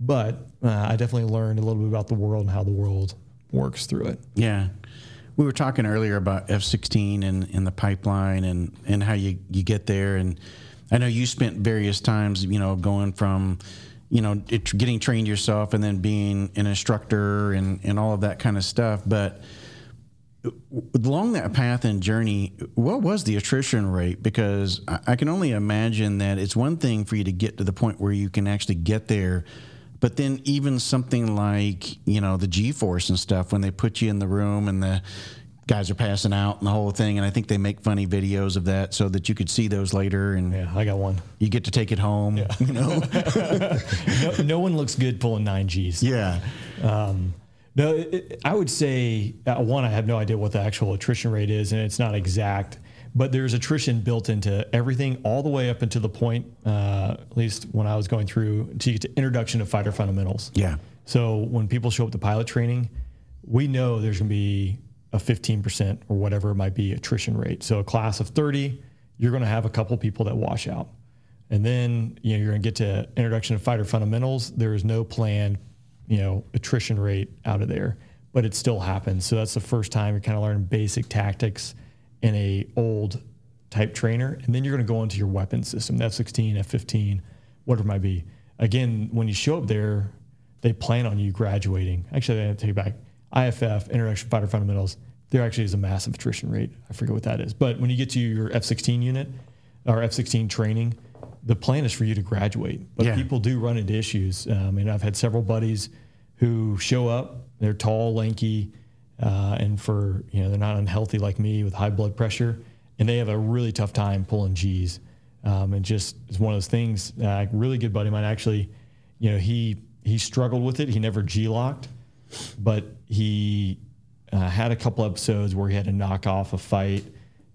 But uh, I definitely learned a little bit about the world and how the world works through it. Yeah. We were talking earlier about F 16 and, and the pipeline and, and how you, you get there. And I know you spent various times, you know, going from, you know, it, getting trained yourself and then being an instructor and, and all of that kind of stuff. But along that path and journey, what was the attrition rate? Because I, can only imagine that it's one thing for you to get to the point where you can actually get there but then even something like you know the G-force and stuff when they put you in the room and the guys are passing out and the whole thing, and I think they make funny videos of that so that you could see those later. And yeah, I got one. You get to take it home. Yeah. You know, no, no, one looks good pulling nine Gs. Yeah. Um, no, it, I would say uh, one. I have no idea what the actual attrition rate is, and it's not exact but there's attrition built into everything all the way up until the point, uh, at least when I was going through to get to introduction to fighter fundamentals. Yeah. So when people show up to pilot training, we know there's going to be a 15% or whatever it might be attrition rate. So a class of 30, you're going to have a couple people that wash out. And then, you know, you're going to get to introduction to fighter fundamentals. There is no planned, you know, attrition rate out of there, but it still happens. So that's the first time you're kind of learning basic tactics in a old type trainer, and then you're going to go into your weapon system, the F-16, F-15, whatever it might be. Again, when you show up there, they plan on you graduating. Actually, I have to take it back. IFF, Introduction Fighter Fundamentals, there actually is a massive attrition rate. I forget what that is. But when you get to your F-16 unit or F-16 training, the plan is for you to graduate. But yeah. people do run into issues. Um, and I've had several buddies who show up, they're tall, lanky, uh, and for you know they're not unhealthy like me with high blood pressure, and they have a really tough time pulling G's. Um, and just it's one of those things. Uh, a really good buddy of mine actually, you know, he he struggled with it. He never G locked, but he uh, had a couple episodes where he had to knock off a fight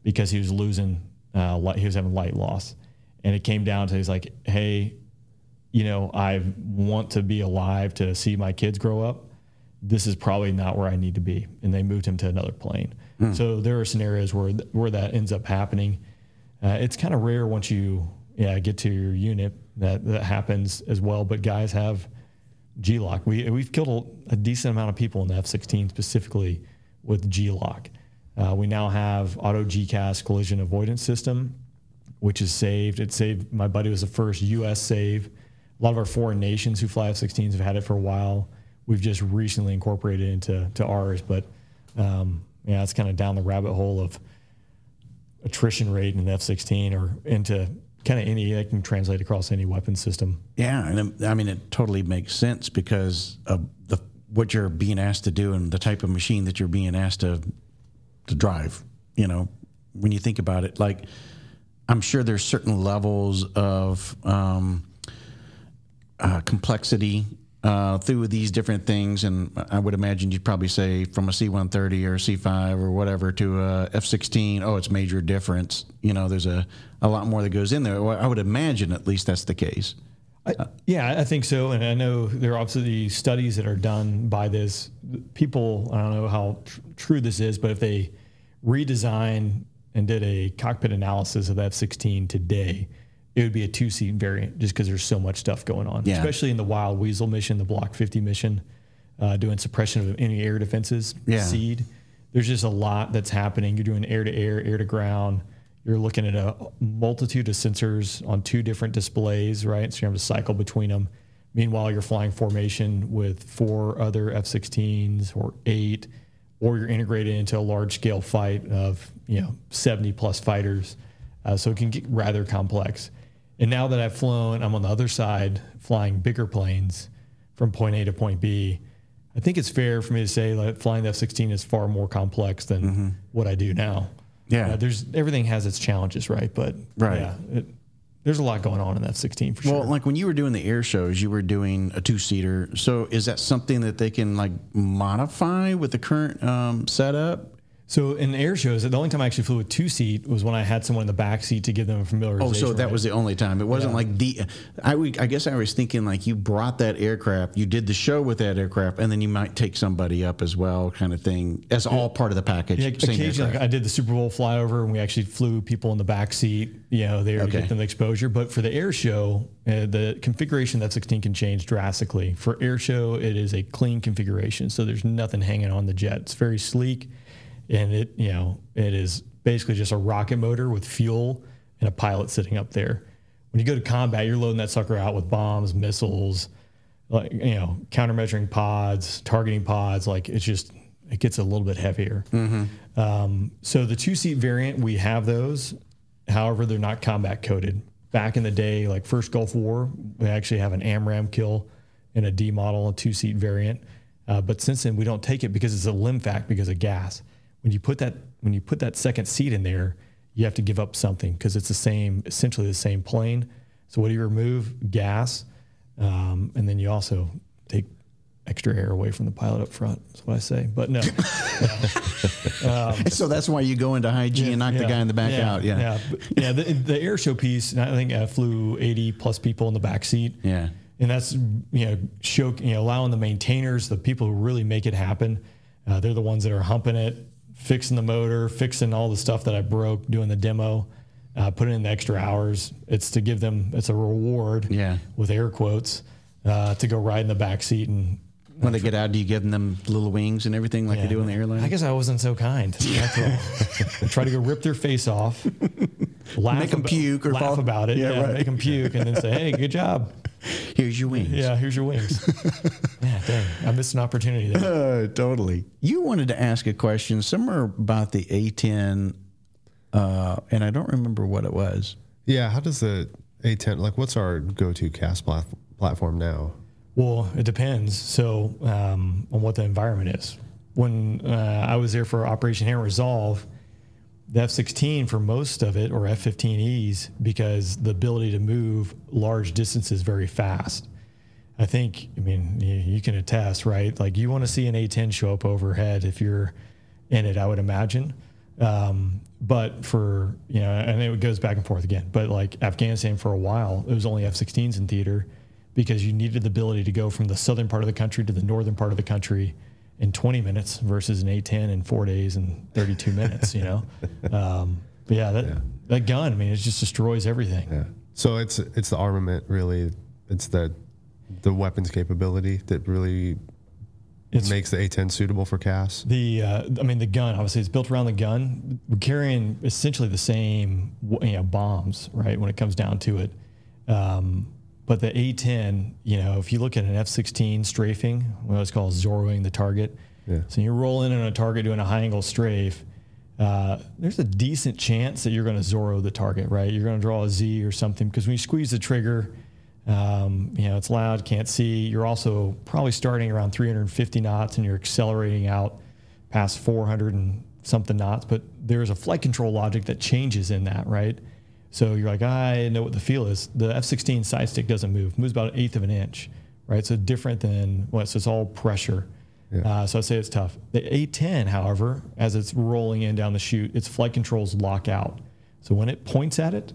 because he was losing. Uh, light, he was having light loss, and it came down to he's like, hey, you know, I want to be alive to see my kids grow up this is probably not where I need to be. And they moved him to another plane. Mm. So there are scenarios where, where that ends up happening. Uh, it's kind of rare once you yeah, get to your unit that that happens as well. But guys have G-LOC. We, we've killed a, a, decent amount of people in the F 16 specifically with G-LOC. Uh, we now have auto GCAS collision avoidance system, which is saved. It saved, my buddy was the first US save. A lot of our foreign nations who fly F 16s have had it for a while we've just recently incorporated it into to ours. But um, yeah, it's kind of down the rabbit hole of attrition rate in the F-16 or into kind of any that can translate across any weapon system. Yeah, and I mean it totally makes sense because of the what you're being asked to do and the type of machine that you're being asked to to drive. You know, when you think about it, like I'm sure there's certain levels of um, uh, complexity uh, through these different things, and I would imagine you'd probably say from a C-130 or a C-5 or whatever to a F-16, oh, it's major difference. You know, there's a, a lot more that goes in there. I would imagine at least that's the case. I, yeah, I think so, and I know there are obviously studies that are done by this. People, I don't know how tr- true this is, but if they redesign and did a cockpit analysis of the F-16 today, it would be a two seat variant just because there's so much stuff going on, yeah. especially in the Wild Weasel mission, the Block 50 mission, uh, doing suppression of any air defenses, yeah. SEAD. There's just a lot that's happening. You're doing air to air, air to ground. You're looking at a multitude of sensors on two different displays, right? So you have to cycle between them. Meanwhile, you're flying formation with four other F 16s or eight, or you're integrated into a large scale fight of you know 70 plus fighters. Uh, so it can get rather complex. And now that I've flown, I'm on the other side flying bigger planes from point A to point B. I think it's fair for me to say that flying the F-16 is far more complex than mm-hmm. what I do now. Yeah, uh, there's everything has its challenges, right? But right, yeah, it, there's a lot going on in that 16 for sure. Well, like when you were doing the air shows, you were doing a two seater. So is that something that they can like modify with the current um, setup? So in air shows, the only time I actually flew with two seat was when I had someone in the back seat to give them a familiarization. Oh, so that with was the only time. It wasn't Yeah. like the. I would- I guess I was thinking like you brought that aircraft, you did the show with that aircraft, and then you might take somebody up as well, kind of thing, as all part of the package. Yeah, occasionally, like. I did the Super Bowl flyover, and we actually flew people in the back seat, you know, there to get them the exposure. But for the air show, uh, the configuration of that 16 can change drastically. For air show, it is a clean configuration, so there's nothing hanging on the jet. It's very sleek, and it, you know, it is basically just a rocket motor with fuel and a pilot sitting up there. When you go to combat, you're loading that sucker out with bombs, missiles, like you know, countermeasuring pods, targeting pods. Like it's just it gets a little bit heavier. Um, so the two seat variant, we have those. However, they're not combat coded. Back in the day, like first Gulf War, we actually have an AMRAAM kill in a D model, a two seat variant. Uh, but since then, we don't take it because it's a LIMFAC because of gas. When you put that when you put that second seat in there, you have to give up something because it's the same, essentially the same plane. So what do you remove? Gas, um, and then you also take extra air away from the pilot up front. That's what I say. But no, so that's why you go into high G and knock the guy in the back out. Yeah. yeah, But, yeah. The, the air show piece, I think I flew 80 plus people in the back seat. Yeah. and that's you know show you know allowing the maintainers, the people who really make it happen. Uh, they're the ones that are humping it, fixing the motor, fixing all the stuff that I broke, doing the demo, uh, putting in the extra hours. It's to give them it's a reward. Yeah. with air quotes uh, to go ride in the back seat and When they get out, do you give them little wings and everything like they do in the airline? I guess I wasn't so kind. Try to go rip their face off, laugh Make 'em abo- puke or laugh fall- about it. Yeah, Yeah, right. make them puke, and then say, "Hey, good job. Here's your wings. Yeah, here's your wings." yeah, dang, I missed an opportunity there. Uh, totally. You wanted to ask a question somewhere about the A10, uh, and I don't remember what it was. Yeah, how does the A10 like? What's our go-to CAS plat- platform now? Well, it depends. So um, on what the environment is. When uh, I was there for Operation Inherent Resolve, the F-16 for most of it, or F-15Es, because the ability to move large distances very fast. I think, I mean, you, you can attest, right? Like you want to see an A-10 show up overhead if you're in it, I would imagine. Um, but for, you know, and it goes back and forth again, but like Afghanistan for a while, it was only F-16s in theater because you needed the ability to go from the southern part of the country to the northern part of the country in 20 minutes versus an A10 in four days and 32 minutes, you know? Um, but yeah, that, that gun, I mean, it just destroys everything. Yeah. So it's it's the armament really. It's the the weapons capability that really It's- makes the A10 suitable for CAS. The, uh, I mean, the gun, obviously, it's built around the gun. We're carrying essentially the same, you know, bombs, right, when it comes down to it. Um, but the A10, you know, if you look at an F-16 strafing, what it's called Zorroing the target. Yeah. So you're rolling in on a target doing a high angle strafe. Uh, there's a decent chance that you're going to Zorro the target, right? You're going to draw a Z or something because when you squeeze the trigger, um, you know, it's loud, can't see. You're also probably starting around 350 knots and you're accelerating out past 400 and something knots. But there's a flight control logic that changes in that, right? So you're like, I know what the feel is. The F-16 side stick doesn't move; it moves about an eighth of an inch, right? So different than what? So it's all pressure. Uh, so I'd say it's tough. The A10, however, as it's rolling in down the chute, its flight controls lock out. So when it points at it,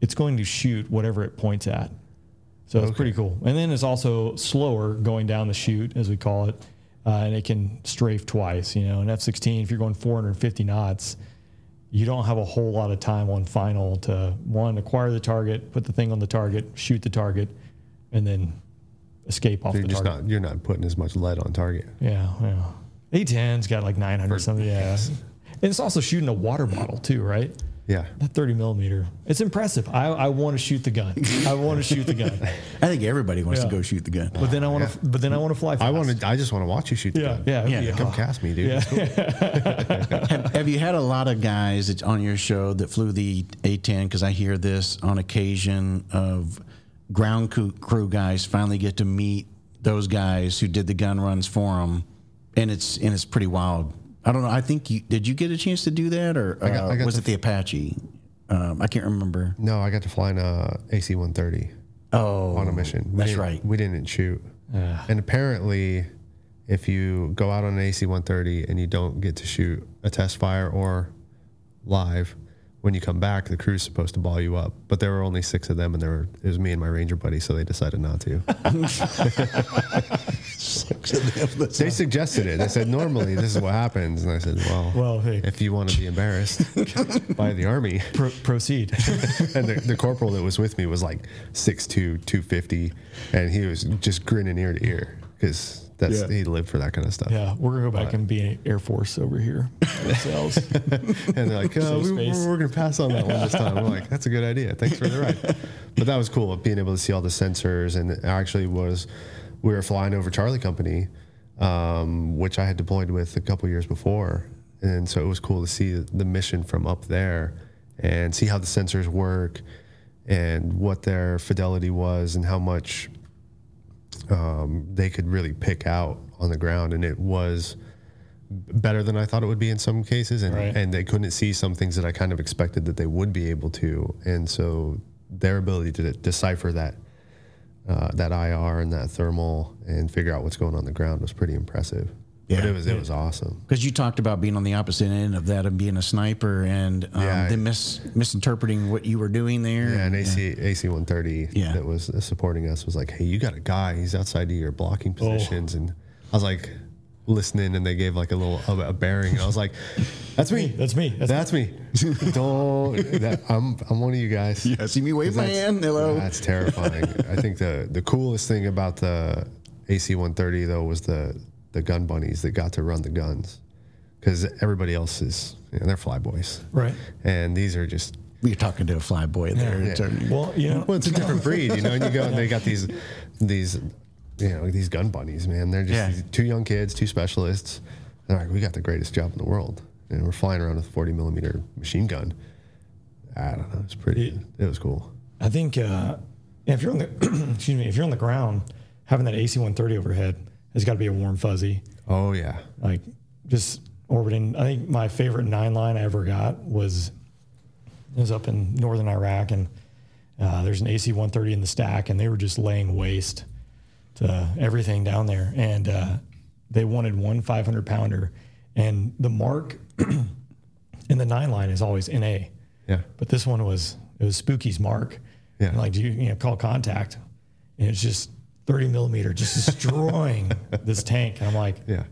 it's going to shoot whatever it points at. So it's pretty cool. And then it's also slower going down the chute, as we call it, uh, and it can strafe twice. You know, an F-16, if you're going 450 knots, you don't have a whole lot of time on final to one acquire the target, put the thing on the target, shoot the target, and then escape off You're the just target. not you're not putting as much lead on target. Yeah, yeah. A10's got like 900 something. Yeah. And it's also shooting a water bottle too, right? Yeah. That 30 millimeter. It's impressive. I, I want to shoot the gun. I want to shoot the gun. I think everybody wants Yeah. to go shoot the gun. But then I want to. But then I want to fly. Fast. I want to. I just want to watch you shoot the Yeah, gun. yeah, Yeah, yeah. Come cast me, dude. Yeah. It's cool. have, have you had a lot of guys that's on your show that flew the A10? Because I hear this on occasion of ground crew, crew guys finally get to meet those guys who did the gun runs for them, and it's and it's pretty wild. I don't know. I think you did. You get a chance to do that, or uh, I got was it the Apache? Um, I can't remember. No, I got to fly in a AC-130 Oh, on a mission. We That's right. We didn't shoot. And apparently, if you go out on an AC 130 and you don't get to shoot a test fire or live, when you come back, the crew's supposed to ball you up. But there were only six of them, and there were it was me and my ranger buddy, so they decided not to. they suggested it. They said normally this is what happens, and I said, well, Well, hey. if you want to be embarrassed by the army, Pro- proceed. and the, the corporal that was with me was like 6'2", 250, and he was just grinning ear to ear because that's Yeah. he lived for that kind of stuff. yeah, we're gonna go back and be an Air Force over here ourselves. And they're like, oh, we, we're, we're going to pass on that one this time. I'm like, that's a good idea. Thanks for the ride. But that was cool, being able to see all the sensors. And actually was, we were flying over Charlie Company, um, which I had deployed with a couple years before. And so it was cool to see the mission from up there and see how the sensors work and what their fidelity was and how much um, they could really pick out on the ground. And it was better than I thought it would be in some cases, and Right. and they couldn't see some things that I kind of expected that they would be able to, and so their ability to decipher that uh, that IR and that thermal and figure out what's going on the ground was pretty impressive. But Yeah. it was it was awesome. Because you talked about being on the opposite end of that and being a sniper and um, Yeah. them mis- misinterpreting what you were doing there. Yeah, and AC AC one thirty Yeah. that was supporting us was like, hey, you got a guy, he's outside of your blocking positions, and I was like listening, and they gave like a little a, a bearing, and I was like, that's me, That's me. That's, That's me. Don't. That, I'm. I'm one of you guys. Yeah, see me wave my hand. Hello. That's terrifying. I think the the coolest thing about the AC 130 though was the the gun bunnies that got to run the guns, because everybody else is you know, they're flyboys, right. and these are just. You're talking to a flyboy there. Yeah. It's a- Well, you know, Well, it's a different breed, you know. And you go and they got these these you know these gun bunnies, man. They're just Yeah. two young kids, two specialists. They're like, we got the greatest job in the world, and we're flying around with a 40 millimeter machine gun. I don't know. It's pretty. It was cool. I think uh, if you're on the excuse me, if you're on the ground, having that AC 130 overhead has got to be a warm fuzzy. Oh yeah. Like just orbiting. I think my favorite nine line I ever got was it was up in northern Iraq, and uh, there's an AC 130 in the stack, and they were just laying waste to everything down there, and uh, they wanted one 500 pounder, and the mark in the nine line is always NA. Yeah. But this one was it was Spooky's mark. Yeah. And like, do you, you know call contact? And it's just 30 millimeter, just destroying this tank. And I'm like, Yeah.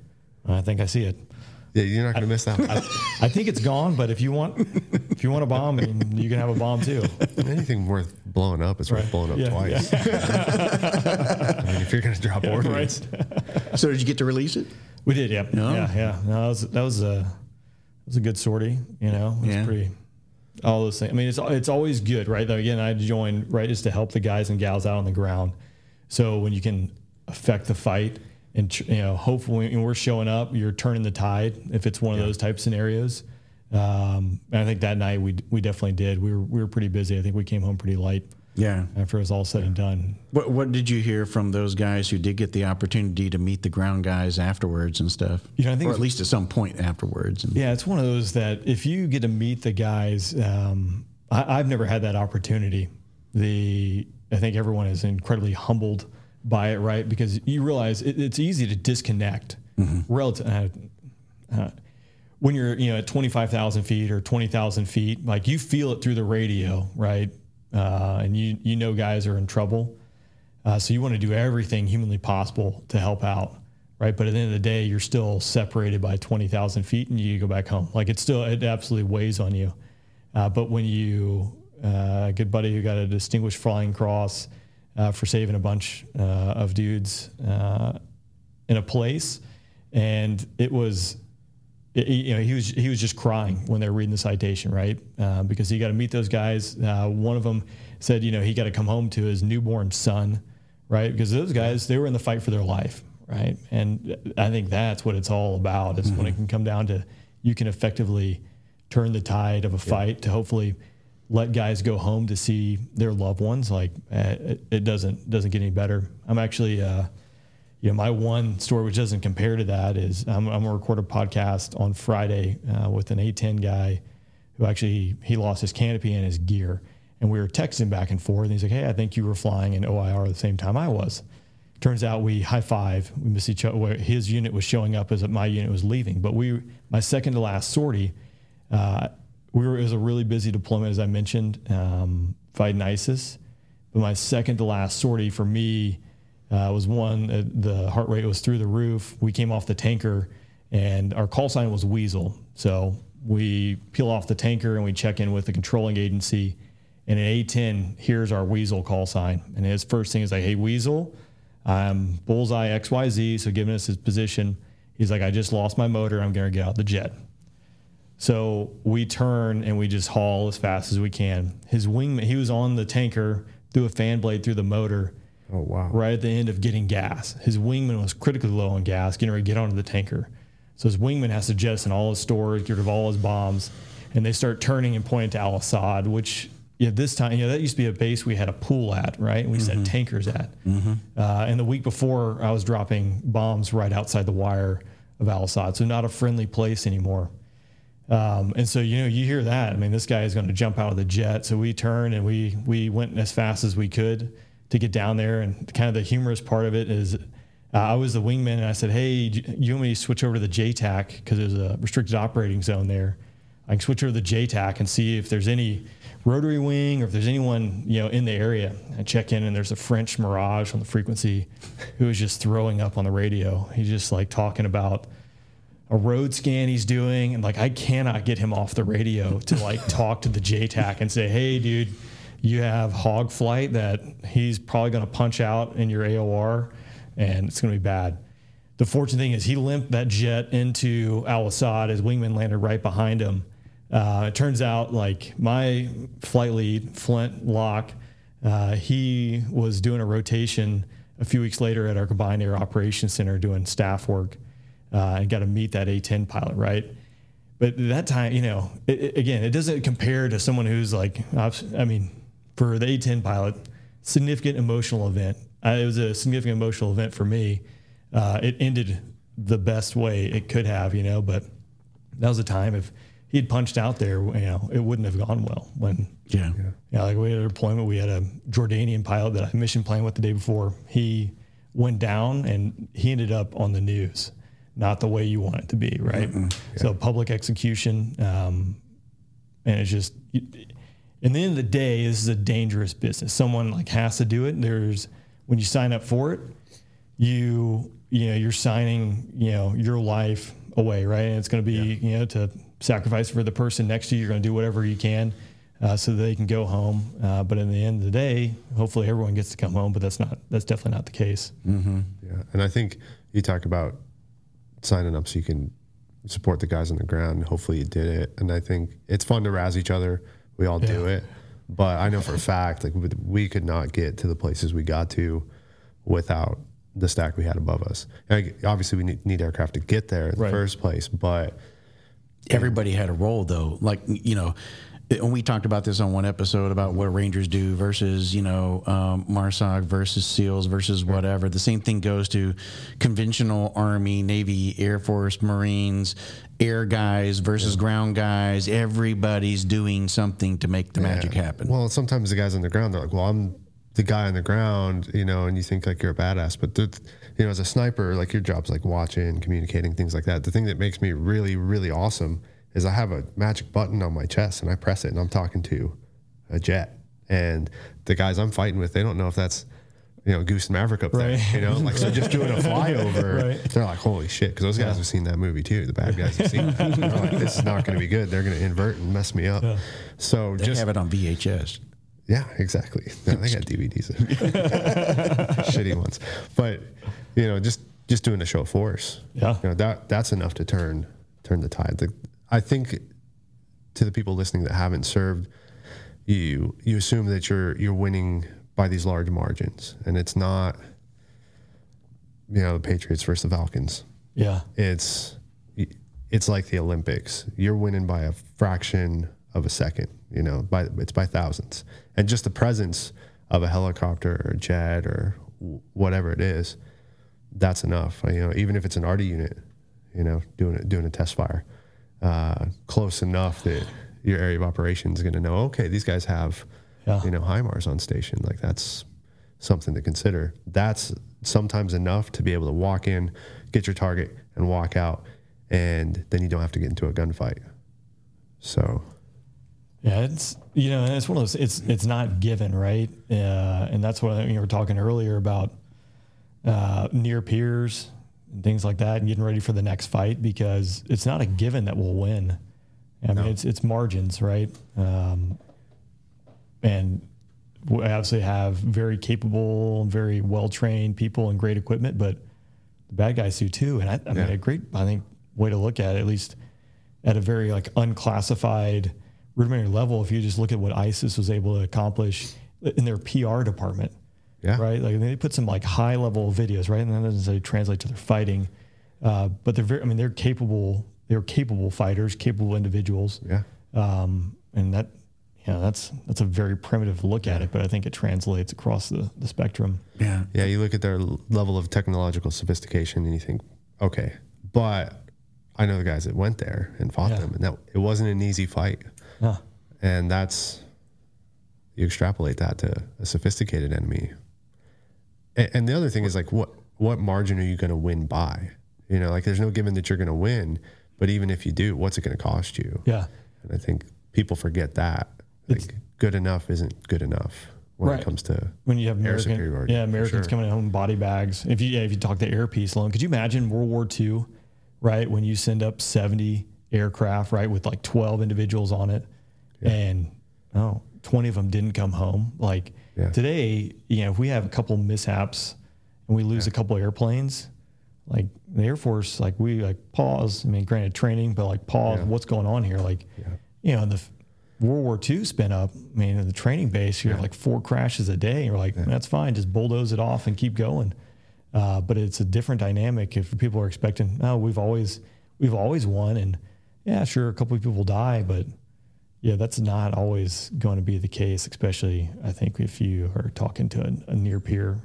I think I see it. Yeah. You're not gonna miss that. one. I think it's gone, but if you want, if you want a bomb, and you can have a bomb too. Anything worth blowing up is worth Right. blowing up Yeah, twice. I mean, if you're gonna drop ordnance, so did you get to release it? We did, yeah, No? yeah, yeah. No, that was that was a that was a good sortie. You know, it was Yeah. pretty. All those things. I mean, it's it's always good, right? Though again, I joined right is to help the guys and gals out on the ground. So when you can affect the fight, and you know, hopefully when we're showing up, you're turning the tide. If it's one of those type scenarios, um, and I think that night we we definitely did. We were we were pretty busy. I think we came home pretty light Yeah. after it was all said and done. What What did you hear from those guys who did get the opportunity to meet the ground guys afterwards and stuff? You know, I think or at least at some point afterwards. And, Yeah, it's one of those that if you get to meet the guys, um, I, I've never had that opportunity. The I think everyone is incredibly humbled by it, right? Because you realize it, it's easy to disconnect relative. Uh, uh, when you're you know at 25,000 feet or 20,000 feet, like you feel it through the radio, right? Uh, and you you know guys are in trouble, uh, so you want to do everything humanly possible to help out, right? But at the end of the day, you're still separated by 20,000 feet and you go back home. Like it still, it absolutely weighs on you. Uh, but when you, uh, a good buddy who got a distinguished flying cross uh, for saving a bunch uh, of dudes uh, in a place, and it was, it- you know, he was he was just crying when they were reading the citation, right? Uh, because he got to meet those guys. Uh, one of them said, you know, he got to come home to his newborn son, right? Because those guys, they were in the fight for their life, right? And I think that's what it's all about. Is when it can come down to you can effectively turn the tide of a fight to hopefully let guys go home to see their loved ones. Like uh, it, it doesn't doesn't get any better. I'm actually. Uh, you know, my one story, which doesn't compare to that, is I'm, I'm gonna record a podcast on Friday uh, with an A10 guy who actually he lost his canopy and his gear, and we were texting back and forth. And he's like, "Hey, I think you were flying in OIR at the same time I was," Turns out we high five. We miss each other. His unit was showing up as my unit was leaving. But we, my second to last sortie, uh, we were. It was a really busy deployment, as I mentioned, um, fighting ISIS. But my second to last sortie for me uh, was one. Uh, the heart rate was through the roof. We came off the tanker, and our call sign was Weasel. So we peel off the tanker and we check in with the controlling agency. And an A10 hears our Weasel call sign, and his first thing is like, "Hey, Weasel." I'm bullseye XYZ. So giving us his position, he's like, I just lost my motor. I'm to get out the jet. So we turn and we just haul as fast as we can. His wingman, he was on the tanker, threw a fan blade through the motor. Oh wow! Right at the end of getting gas, his wingman was critically low on gas, getting ready to get onto the tanker. So his wingman has to jettison all his stores, get rid of all his bombs, and they start turning and pointing to Al Asad, which yeah, this time, you know, that used to be a base we had a pool at, right? We mm-hmm. set tankers at. Mm-hmm. Uh, and the week before, I was dropping bombs right outside the wire of Al Asad. So, not a friendly place anymore. Um, and so, you know, you hear that. I mean, this guy is going to jump out of the jet. So, we turned and we, we went as fast as we could to get down there. And kind of the humorous part of it is uh, I was the wingman and I said, Hey, you want me to switch over to the JTAC because there's a restricted operating zone there. I can switch over to the JTAC and see if there's any rotary wing or if there's anyone you know in the area I check in and there's a French Mirage on the frequency who is just throwing up on the radio. He's just like talking about a road scan he's doing and like I cannot get him off the radio to like talk to the JTAC and say, "Hey dude, you have hog flight that he's probably going to punch out in your AOR and it's going to be bad." The fortunate thing is he limped that jet into Al Asad. His wingman landed right behind him uh, it turns out, like my flight lead, Flint Locke, uh, he was doing a rotation a few weeks later at our Combined Air Operations Center doing staff work uh, and got to meet that A10 pilot, right? But that time, you know, it, it, again, it doesn't compare to someone who's like, I mean, for the A10 pilot, significant emotional event. Uh, it was a significant emotional event for me. Uh, it ended the best way it could have, you know, but that was a time if he had punched out there, you know, it wouldn't have gone well. When yeah, yeah, yeah like we had a deployment, we had a Jordanian pilot that I mission planned with the day before. He went down and he ended up on the news, not the way you want it to be, right? Yeah. So public execution, um, and it's just. In the end of the day, this is a dangerous business. Someone like has to do it. There's when you sign up for it, you you know you're signing you know your life away, right? And it's going to be yeah. you know to sacrifice for the person next to you. You're going to do whatever you can uh, so that they can go home. Uh, but in the end of the day, hopefully everyone gets to come home. But that's not that's definitely not the case. Mm-hmm. Yeah, and I think you talk about signing up so you can support the guys on the ground. Hopefully you did it, and I think it's fun to razz each other. We all yeah. do it, but I know for a fact like we could not get to the places we got to without the stack we had above us. And obviously, we need, need aircraft to get there in right. the first place, but everybody had a role though. Like you know, and we talked about this on one episode about what Rangers do versus you know um, MARSOC versus SEALs versus whatever. The same thing goes to conventional Army, Navy, Air Force, Marines, air guys versus yeah. ground guys. Everybody's doing something to make the yeah. magic happen. Well, sometimes the guys on the ground they're like, "Well, I'm the guy on the ground," you know, and you think like you're a badass, but you know, as a sniper, like your job's like watching, communicating, things like that. The thing that makes me really, really awesome is I have a magic button on my chest and I press it and I'm talking to a jet. And the guys I'm fighting with, they don't know if that's, you know, Goose and Maverick up right. there, you know, like so just doing a flyover, right. they're like, holy shit, because those guys yeah. have seen that movie too. The bad guys have seen that. They're like, this is not going to be good. They're going to invert and mess me up. Yeah. So they just have it on VHS. Yeah, exactly. No, they got DVDs, shitty ones. But you know, just just doing a show of force. Yeah, you know, that that's enough to turn turn the tide. The, I think to the people listening that haven't served, you you assume that you're you're winning by these large margins, and it's not. You know, the Patriots versus the Falcons. Yeah, it's it's like the Olympics. You're winning by a fraction of a second. You know, by it's by thousands, and just the presence of a helicopter or a jet or whatever it is that's enough. You know, even if it's an RD unit, you know, doing it, doing a test fire, uh, close enough that your area of operations is going to know, okay, these guys have, yeah. you know, HIMARS on station. Like that's something to consider. That's sometimes enough to be able to walk in, get your target, and walk out, and then you don't have to get into a gunfight. So Yeah, it's you know, and it's one of those. It's it's not given, right? Uh, and that's what you were talking earlier about uh, near peers and things like that, and getting ready for the next fight because it's not a given that we'll win. I mean, it's it's margins, right? Um, and we obviously have very capable, very well trained people and great equipment, but the bad guys do too. And I, I mean, a great, I think, way to look at it, at least at a very like unclassified rudimentary level. If you just look at what ISIS was able to accomplish in their PR department, yeah, right? Like they put some like high level videos, right? And that doesn't necessarily translate to their fighting, uh, but they're very. I mean, they're capable. They're capable fighters, capable individuals, yeah, um, and that. Yeah, that's that's a very primitive look at it, but I think it translates across the, the spectrum. Yeah. yeah. You look at their level of technological sophistication, and you think, okay, but I know the guys that went there and fought Yeah. them, and that it wasn't an easy fight. Yeah. and that's you extrapolate that to a sophisticated enemy and, and the other thing is like what what margin are you going to win by you know like there's no given that you're going to win but even if you do what's it going to cost you Yeah. and i think people forget that like good enough isn't good enough when Right. it comes to when you have Air American, superiority, yeah, Americans sure. coming home in body bags. If you yeah, if you talk to air peace alone, could you imagine World War II, right? When you send up seventy aircraft, right, with like twelve individuals on it, and oh, 20 of them didn't come home. Like Yeah. today, you know, if we have a couple mishaps and we lose a couple airplanes, like the Air Force, like we like pause. I mean, granted training, but like pause. Yeah. What's going on here? Like, you know, the World War II spin up. I mean, in the training base, you have like four crashes a day. You're like, that's fine. Just bulldoze it off and keep going. Uh, but it's a different dynamic if people are expecting, oh, we've always we've always won, and yeah, sure, a couple of people die, but yeah, that's not always going to be the case. Especially, I think if you are talking to a, a near peer.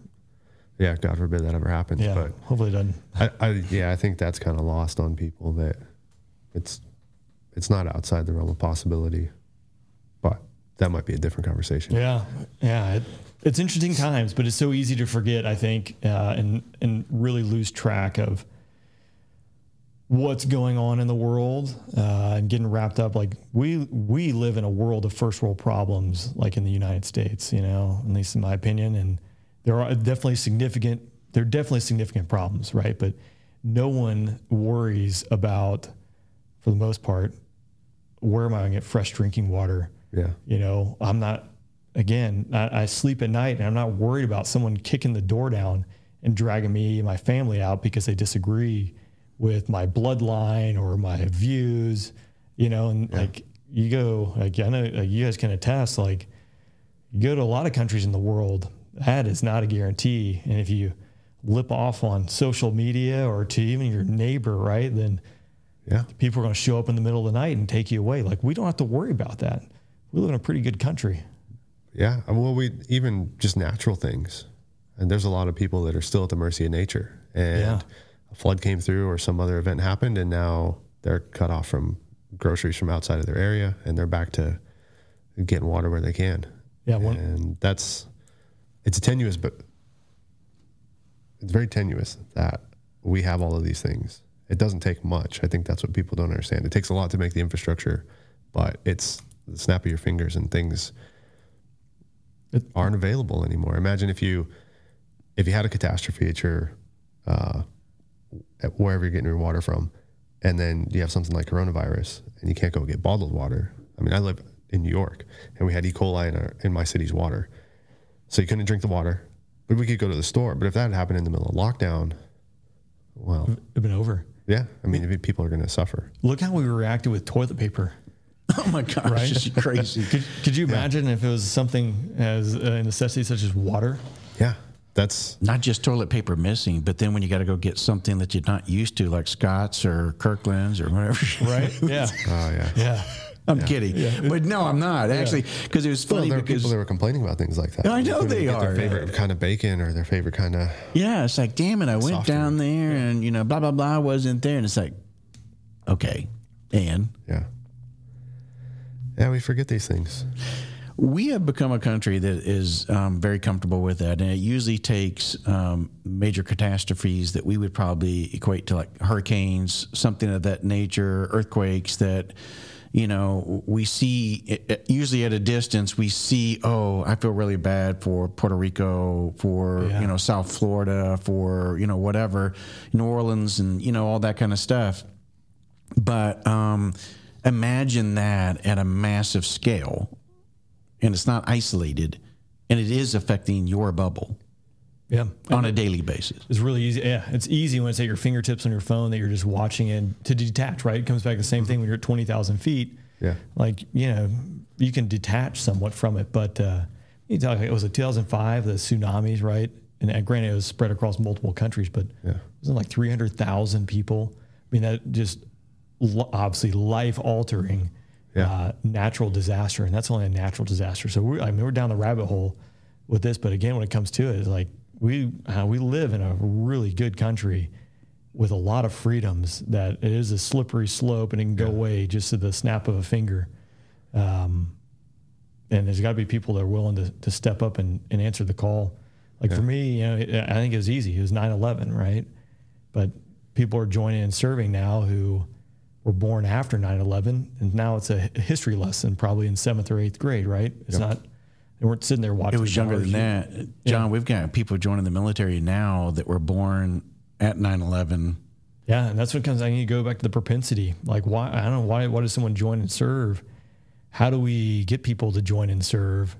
yeah god forbid that ever happens Yeah, but hopefully it doesn't. I, I yeah i think that's kind of lost on people that it's it's not outside the realm of possibility but that might be a different conversation Yeah, yeah. It, it's interesting times, but it's so easy to forget. I think, uh, and and really lose track of what's going on in the world uh, and getting wrapped up. Like we we live in a world of first world problems, like in the United States. You know, at least in my opinion, and there are definitely significant. There are definitely significant problems, right? But no one worries about, for the most part, where am I going to get fresh drinking water? yeah You know, I'm not, again, I, I sleep at night and I'm not worried about someone kicking the door down and dragging me and my family out because they disagree with my bloodline or my views, you know, and like you go, like I know like you guys can attest, like you go to a lot of countries in the world, that is not a guarantee. And if you lip off on social media or to even your neighbor, right, then yeah people are going to show up in the middle of the night and take you away. Like we don't have to worry about that. We live in a pretty good country. Yeah. Uh, well, we even just natural things. And there's a lot of people that are still at the mercy of nature. And Yeah. A flood came through or some other event happened, and now they're cut off from groceries from outside of their area and they're back to getting water where they can. Yeah, one, And that's, it's tenuous, but it's very tenuous that we have all of these things. It doesn't take much. I think that's what people don't understand. It takes a lot to make the infrastructure, but it's the snap of your fingers and things It- aren't available anymore. Imagine if you if you had a catastrophe at your uh, wherever you're getting your water from, and then you have something like coronavirus and you can't go get bottled water. I mean, I live in New York and we had E. coli in, our, in my city's water, so you couldn't drink the water, but we could go to the store. But if that had happened in the middle of lockdown, well, it'd been over. yeah, I mean, people are going to suffer. Look how we reacted with toilet paper. Oh my gosh, Right? it's crazy. Could, could you imagine if it was something as a necessity such as water? Yeah, that's Not just toilet paper missing, but then when you got to go get something that you're not used to, like Scott's or Kirkland's or whatever. Right? Yeah. oh yeah. Yeah. I'm kidding, but no, I'm not actually because it was Well, funny there are because people that were complaining about things like that. I know they get are. Their favorite kind of bacon or their favorite kind of yeah, it's like damn it, I went down there and you know blah blah blah wasn't there, and it's like okay, and yeah. Yeah, we forget these things. We have become a country that is um, very comfortable with that, and it usually takes um, major catastrophes that we would probably equate to like hurricanes, something of that nature, earthquakes that you know, we see usually at a distance, we see, oh, I feel really bad for Puerto Rico, for, yeah. you know, South Florida, for, you know, whatever, New Orleans, and, you know, all that kind of stuff. But um, imagine that at a massive scale, and it's not isolated, and it is affecting your bubble. Yeah. On a daily basis. It's really easy. Yeah. It's easy when it's at your fingertips on your phone that you're just watching it to detach, right? It comes back the same thing when you're at 20,000 feet. Yeah. Like, you know, you can detach somewhat from it. But uh, you talk, it was a 2005, the tsunamis, right? And uh, granted, it was spread across multiple countries, but yeah. it was like 300,000 people. I mean, that just obviously life altering yeah. uh, natural disaster. And that's only a natural disaster. So we're, I mean, we're down the rabbit hole with this. But again, when it comes to it, it's like, we uh, we live in a really good country with a lot of freedoms that it is a slippery slope and it can go yeah. away just to the snap of a finger. Um, and there's got to be people that are willing to, to step up and, and answer the call. Like yeah. for me, you know, I think it was easy. It was 9 11, right? But people are joining and serving now who were born after 9 11. And now it's a history lesson, probably in seventh or eighth grade, right? It's yep. not they weren't sitting there watching. It was younger than that. John, yeah. we've got people joining the military now that were born at 9 11. Yeah, and that's what comes. I need to go back to the propensity. Like, why? I don't know why. Why does someone join and serve? How do we get people to join and serve?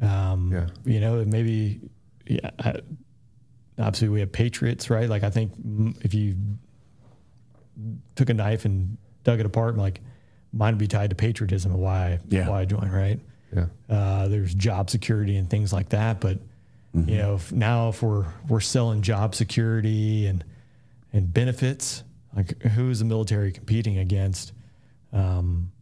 Um, yeah. You know, maybe. Yeah. Obviously, we have patriots, right? Like, I think if you took a knife and dug it apart, like mine would be tied to patriotism and why yeah. why I join, right? Yeah. Uh, there's job security and things like that. But mm-hmm. you know, if, now if we're we're selling job security and and benefits, like who is the military competing against? Um,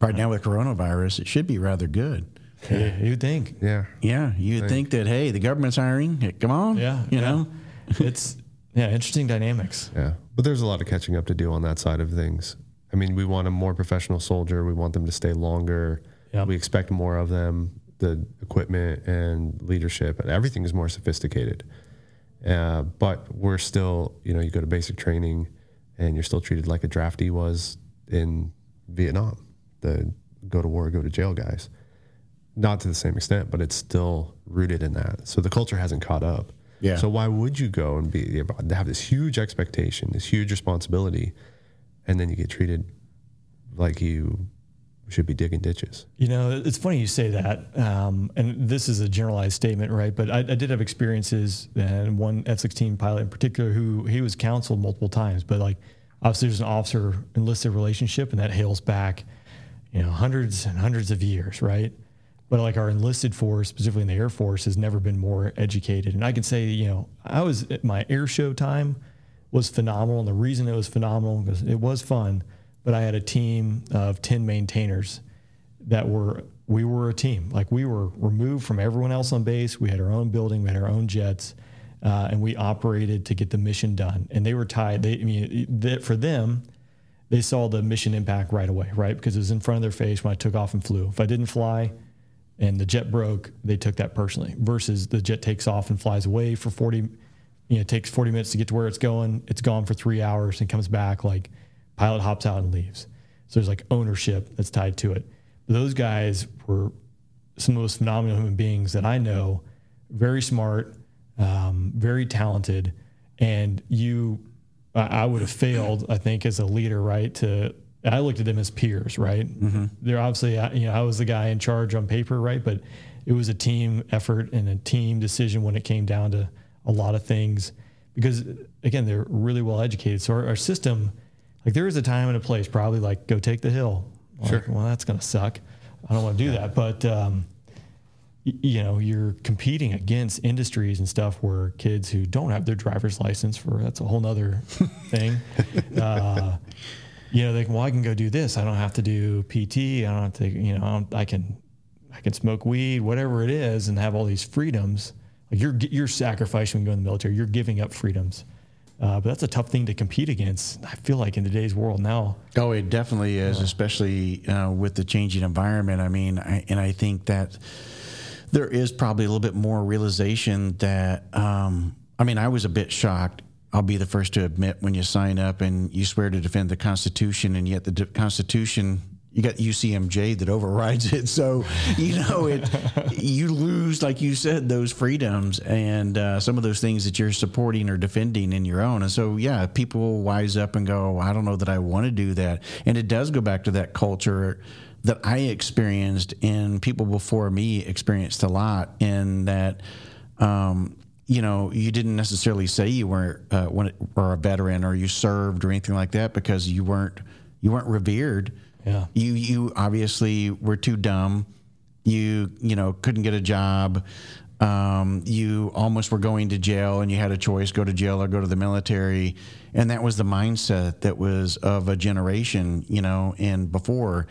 right now with coronavirus, it should be rather good. Yeah, you'd think. Yeah. Yeah. You'd think. think. that, hey, the government's hiring. Come on. Yeah. You yeah. know, it's, yeah, interesting dynamics. Yeah. But there's a lot of catching up to do on that side of things. I mean, we want a more professional soldier. We want them to stay longer. Yep. We expect more of them. The equipment and leadership and everything is more sophisticated. Uh, but we're still, you know, you go to basic training and you're still treated like a draftee was in Vietnam, the go to war, go to jail guys. Not to the same extent, but it's still rooted in that. So the culture hasn't caught up. Yeah. So why would you go and be have this huge expectation, this huge responsibility, and then you get treated like you should be digging ditches. You know, it's funny you say that, um, and this is a generalized statement, right? But I, I did have experiences, and one F-16 pilot in particular, who he was counseled multiple times, but like obviously there's an officer enlisted relationship, and that hails back, you know, hundreds and hundreds of years, right? But like our enlisted force, specifically in the Air Force, has never been more educated. And I can say, you know, I was at my air show time was phenomenal, and the reason it was phenomenal because it was fun but I had a team of 10 maintainers that were, we were a team. Like we were removed from everyone else on base. We had our own building, we had our own jets, uh, and we operated to get the mission done. And they were tied, they, I mean, they, for them, they saw the mission impact right away, right? Because it was in front of their face when I took off and flew. If I didn't fly, and the jet broke, they took that personally. Versus the jet takes off and flies away for 40, you know, it takes 40 minutes to get to where it's going. It's gone for three hours and comes back like Pilot hops out and leaves. So there's like ownership that's tied to it. Those guys were some of the most phenomenal human beings that I know, very smart, um, very talented. And you, I would have failed, I think, as a leader, right? To I looked at them as peers, right? Mm-hmm. They're obviously, you know, I was the guy in charge on paper, right? But it was a team effort and a team decision when it came down to a lot of things because, again, they're really well educated. So our, our system like there is a time and a place, probably like go take the hill. Like, sure. Well, that's going to suck. I don't want to do that. But, um, y- you know, you're competing against industries and stuff where kids who don't have their driver's license for that's a whole nother thing. Uh, you know, they can, well, I can go do this. I don't have to do PT. I don't have to, you know, I can, I can smoke weed, whatever it is, and have all these freedoms. Like you're, you're sacrificing when you go in the military. You're giving up freedoms Uh, but that's a tough thing to compete against. I feel like in today's world now. Oh, it definitely is, especially uh, with the changing environment. I mean, I, and I think that there is probably a little bit more realization that. Um, I mean, I was a bit shocked. I'll be the first to admit when you sign up and you swear to defend the Constitution, and yet the D- Constitution you got UCMJ that overrides it. So, you know, it you lose, like you said, those freedoms and uh, some of those things that you're supporting or defending in your own. And so, yeah, people wise up and go, I don't know that I want to do that. And it does go back to that culture that I experienced and people before me experienced a lot in that. Um, you know, you didn't necessarily say you were uh, when, were a veteran or you served or anything like that because you weren't you weren't revered yeah. You you obviously were too dumb. You you know couldn't get a job. Um, you almost were going to jail, and you had a choice: go to jail or go to the military. And that was the mindset that was of a generation, you know, and before.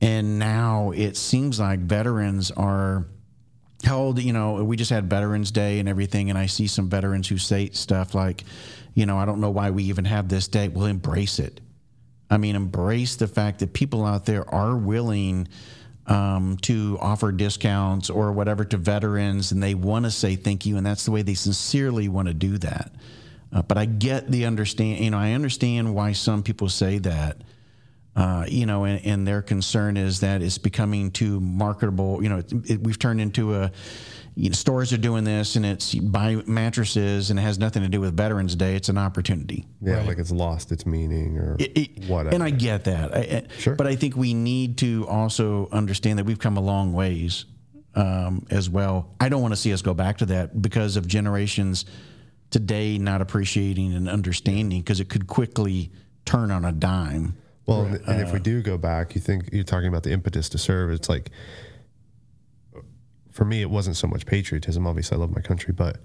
And now it seems like veterans are held. You know, we just had Veterans Day and everything, and I see some veterans who say stuff like, you know, I don't know why we even have this day. We'll embrace it I mean, embrace the fact that people out there are willing um, to offer discounts or whatever to veterans, and they want to say thank you, and that's the way they sincerely want to do that. Uh, but I get the understand. You know, I understand why some people say that. Uh, you know, and, and, their concern is that it's becoming too marketable. You know, it, it, we've turned into a you know, stores are doing this and it's buy mattresses and it has nothing to do with Veterans Day. It's an opportunity. Yeah, right? like it's lost its meaning or it, it, whatever. And I get that. I, sure. But I think we need to also understand that we've come a long ways um, as well. I don't want to see us go back to that because of generations today not appreciating and understanding because it could quickly turn on a dime. Well, and, and if we do go back, you think you're talking about the impetus to serve. It's like for me, it wasn't so much patriotism. Obviously, I love my country, but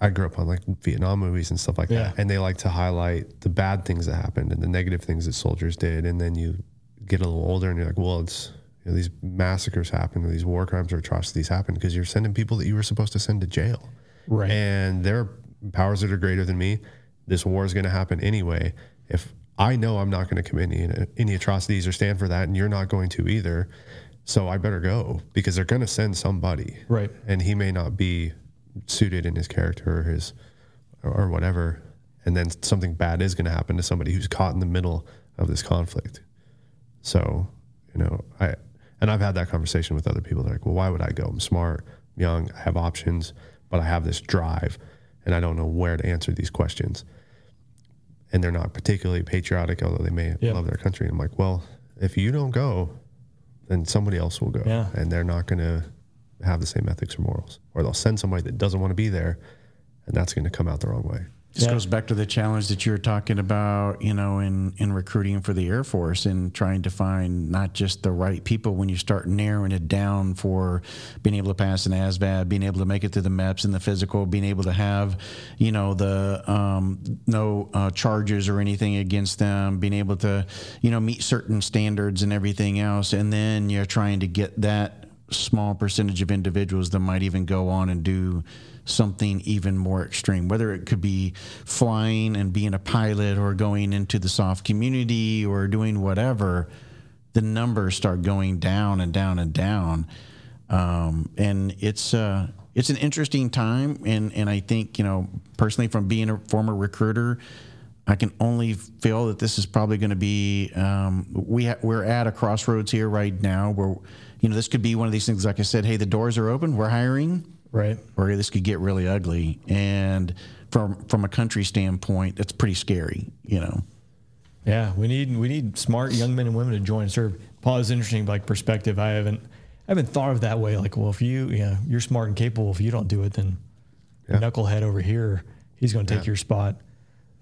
I grew up on like Vietnam movies and stuff like yeah. that, and they like to highlight the bad things that happened and the negative things that soldiers did. And then you get a little older and you're like, well, it's you know, these massacres happen, or these war crimes or atrocities happen because you're sending people that you were supposed to send to jail, right? And there are powers that are greater than me. This war is going to happen anyway. If I know I'm not going to commit any, any atrocities or stand for that, and you're not going to either, so I better go because they're going to send somebody. Right. And he may not be suited in his character or his or whatever. And then something bad is going to happen to somebody who's caught in the middle of this conflict. So, you know, I and I've had that conversation with other people. They're like, well, why would I go? I'm smart, young, I have options, but I have this drive and I don't know where to answer these questions. And they're not particularly patriotic, although they may love their country. And I'm like, well, if you don't go, then somebody else will go. Yeah. And they're not going to have the same ethics or morals. Or they'll send somebody that doesn't want to be there, and that's going to come out the wrong way. This yeah. goes back to the challenge that you were talking about, you know, in, in recruiting for the Air Force and trying to find not just the right people when you start narrowing it down for being able to pass an ASVAB, being able to make it through the MEPS and the physical, being able to have, you know, the um, no uh, charges or anything against them, being able to, you know, meet certain standards and everything else. And then you're trying to get that small percentage of individuals that might even go on and do something even more extreme, whether it could be flying and being a pilot or going into the SOF community or doing whatever, the numbers start going down and down and down. Um, and it's uh, it's an interesting time, and and I think you know personally from being a former recruiter, I can only feel that this is probably going to be um, we ha- we're at a crossroads here right now where you know this could be one of these things. Like I said, hey, the doors are open, we're hiring right? Or this could get really ugly. And from from a country standpoint, that's pretty scary, you know. Yeah, we need we need smart young men and women to join and serve. Paul is interesting, like perspective. I haven't I haven't thought of that way. Like, well, if you yeah you're smart and capable, if you don't do it, then yeah. knucklehead over here, he's going to take yeah. your spot.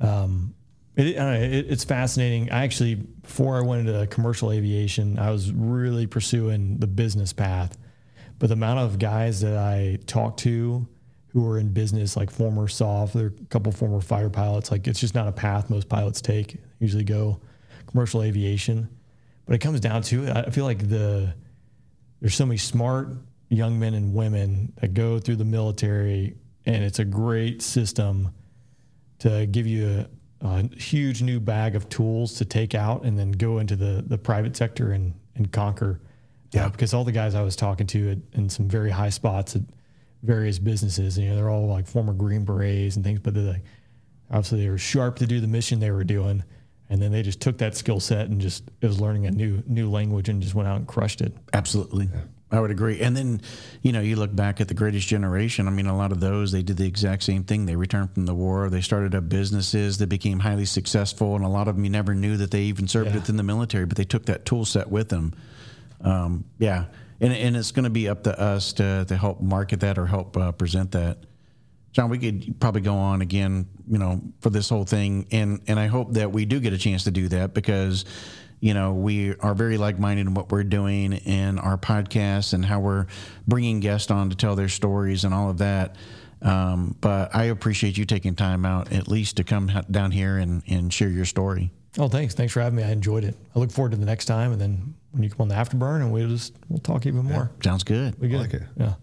Um, it, know, it, it's fascinating. I actually, before I went into commercial aviation, I was really pursuing the business path but the amount of guys that I talk to who are in business, like former SOF, there are a couple former fighter pilots, like it's just not a path most pilots take. Usually go commercial aviation. But it comes down to it. I feel like the there's so many smart young men and women that go through the military and it's a great system to give you a, a huge new bag of tools to take out and then go into the the private sector and and conquer. Yeah, because all the guys I was talking to at, in some very high spots at various businesses, you know, they're all like former Green Berets and things, but they're like, obviously they were sharp to do the mission they were doing and then they just took that skill set and just it was learning a new new language and just went out and crushed it. Absolutely. Yeah. I would agree. And then, you know, you look back at the greatest generation. I mean, a lot of those, they did the exact same thing. They returned from the war. They started up businesses that became highly successful. And a lot of them, you never knew that they even served yeah. within the military, but they took that tool set with them. Um, yeah. And, and it's going to be up to us to, to help market that or help uh, present that. John, we could probably go on again, you know, for this whole thing, and and I hope that we do get a chance to do that because, you know, we are very like-minded in what we're doing in our podcast and how we're bringing guests on to tell their stories and all of that. Um, but I appreciate you taking time out at least to come down here and, and share your story. Oh, thanks. Thanks for having me. I enjoyed it. I look forward to the next time, and then when you come on the afterburn, and we'll just we'll talk even more. Yeah, sounds good. We good. I like it. Yeah.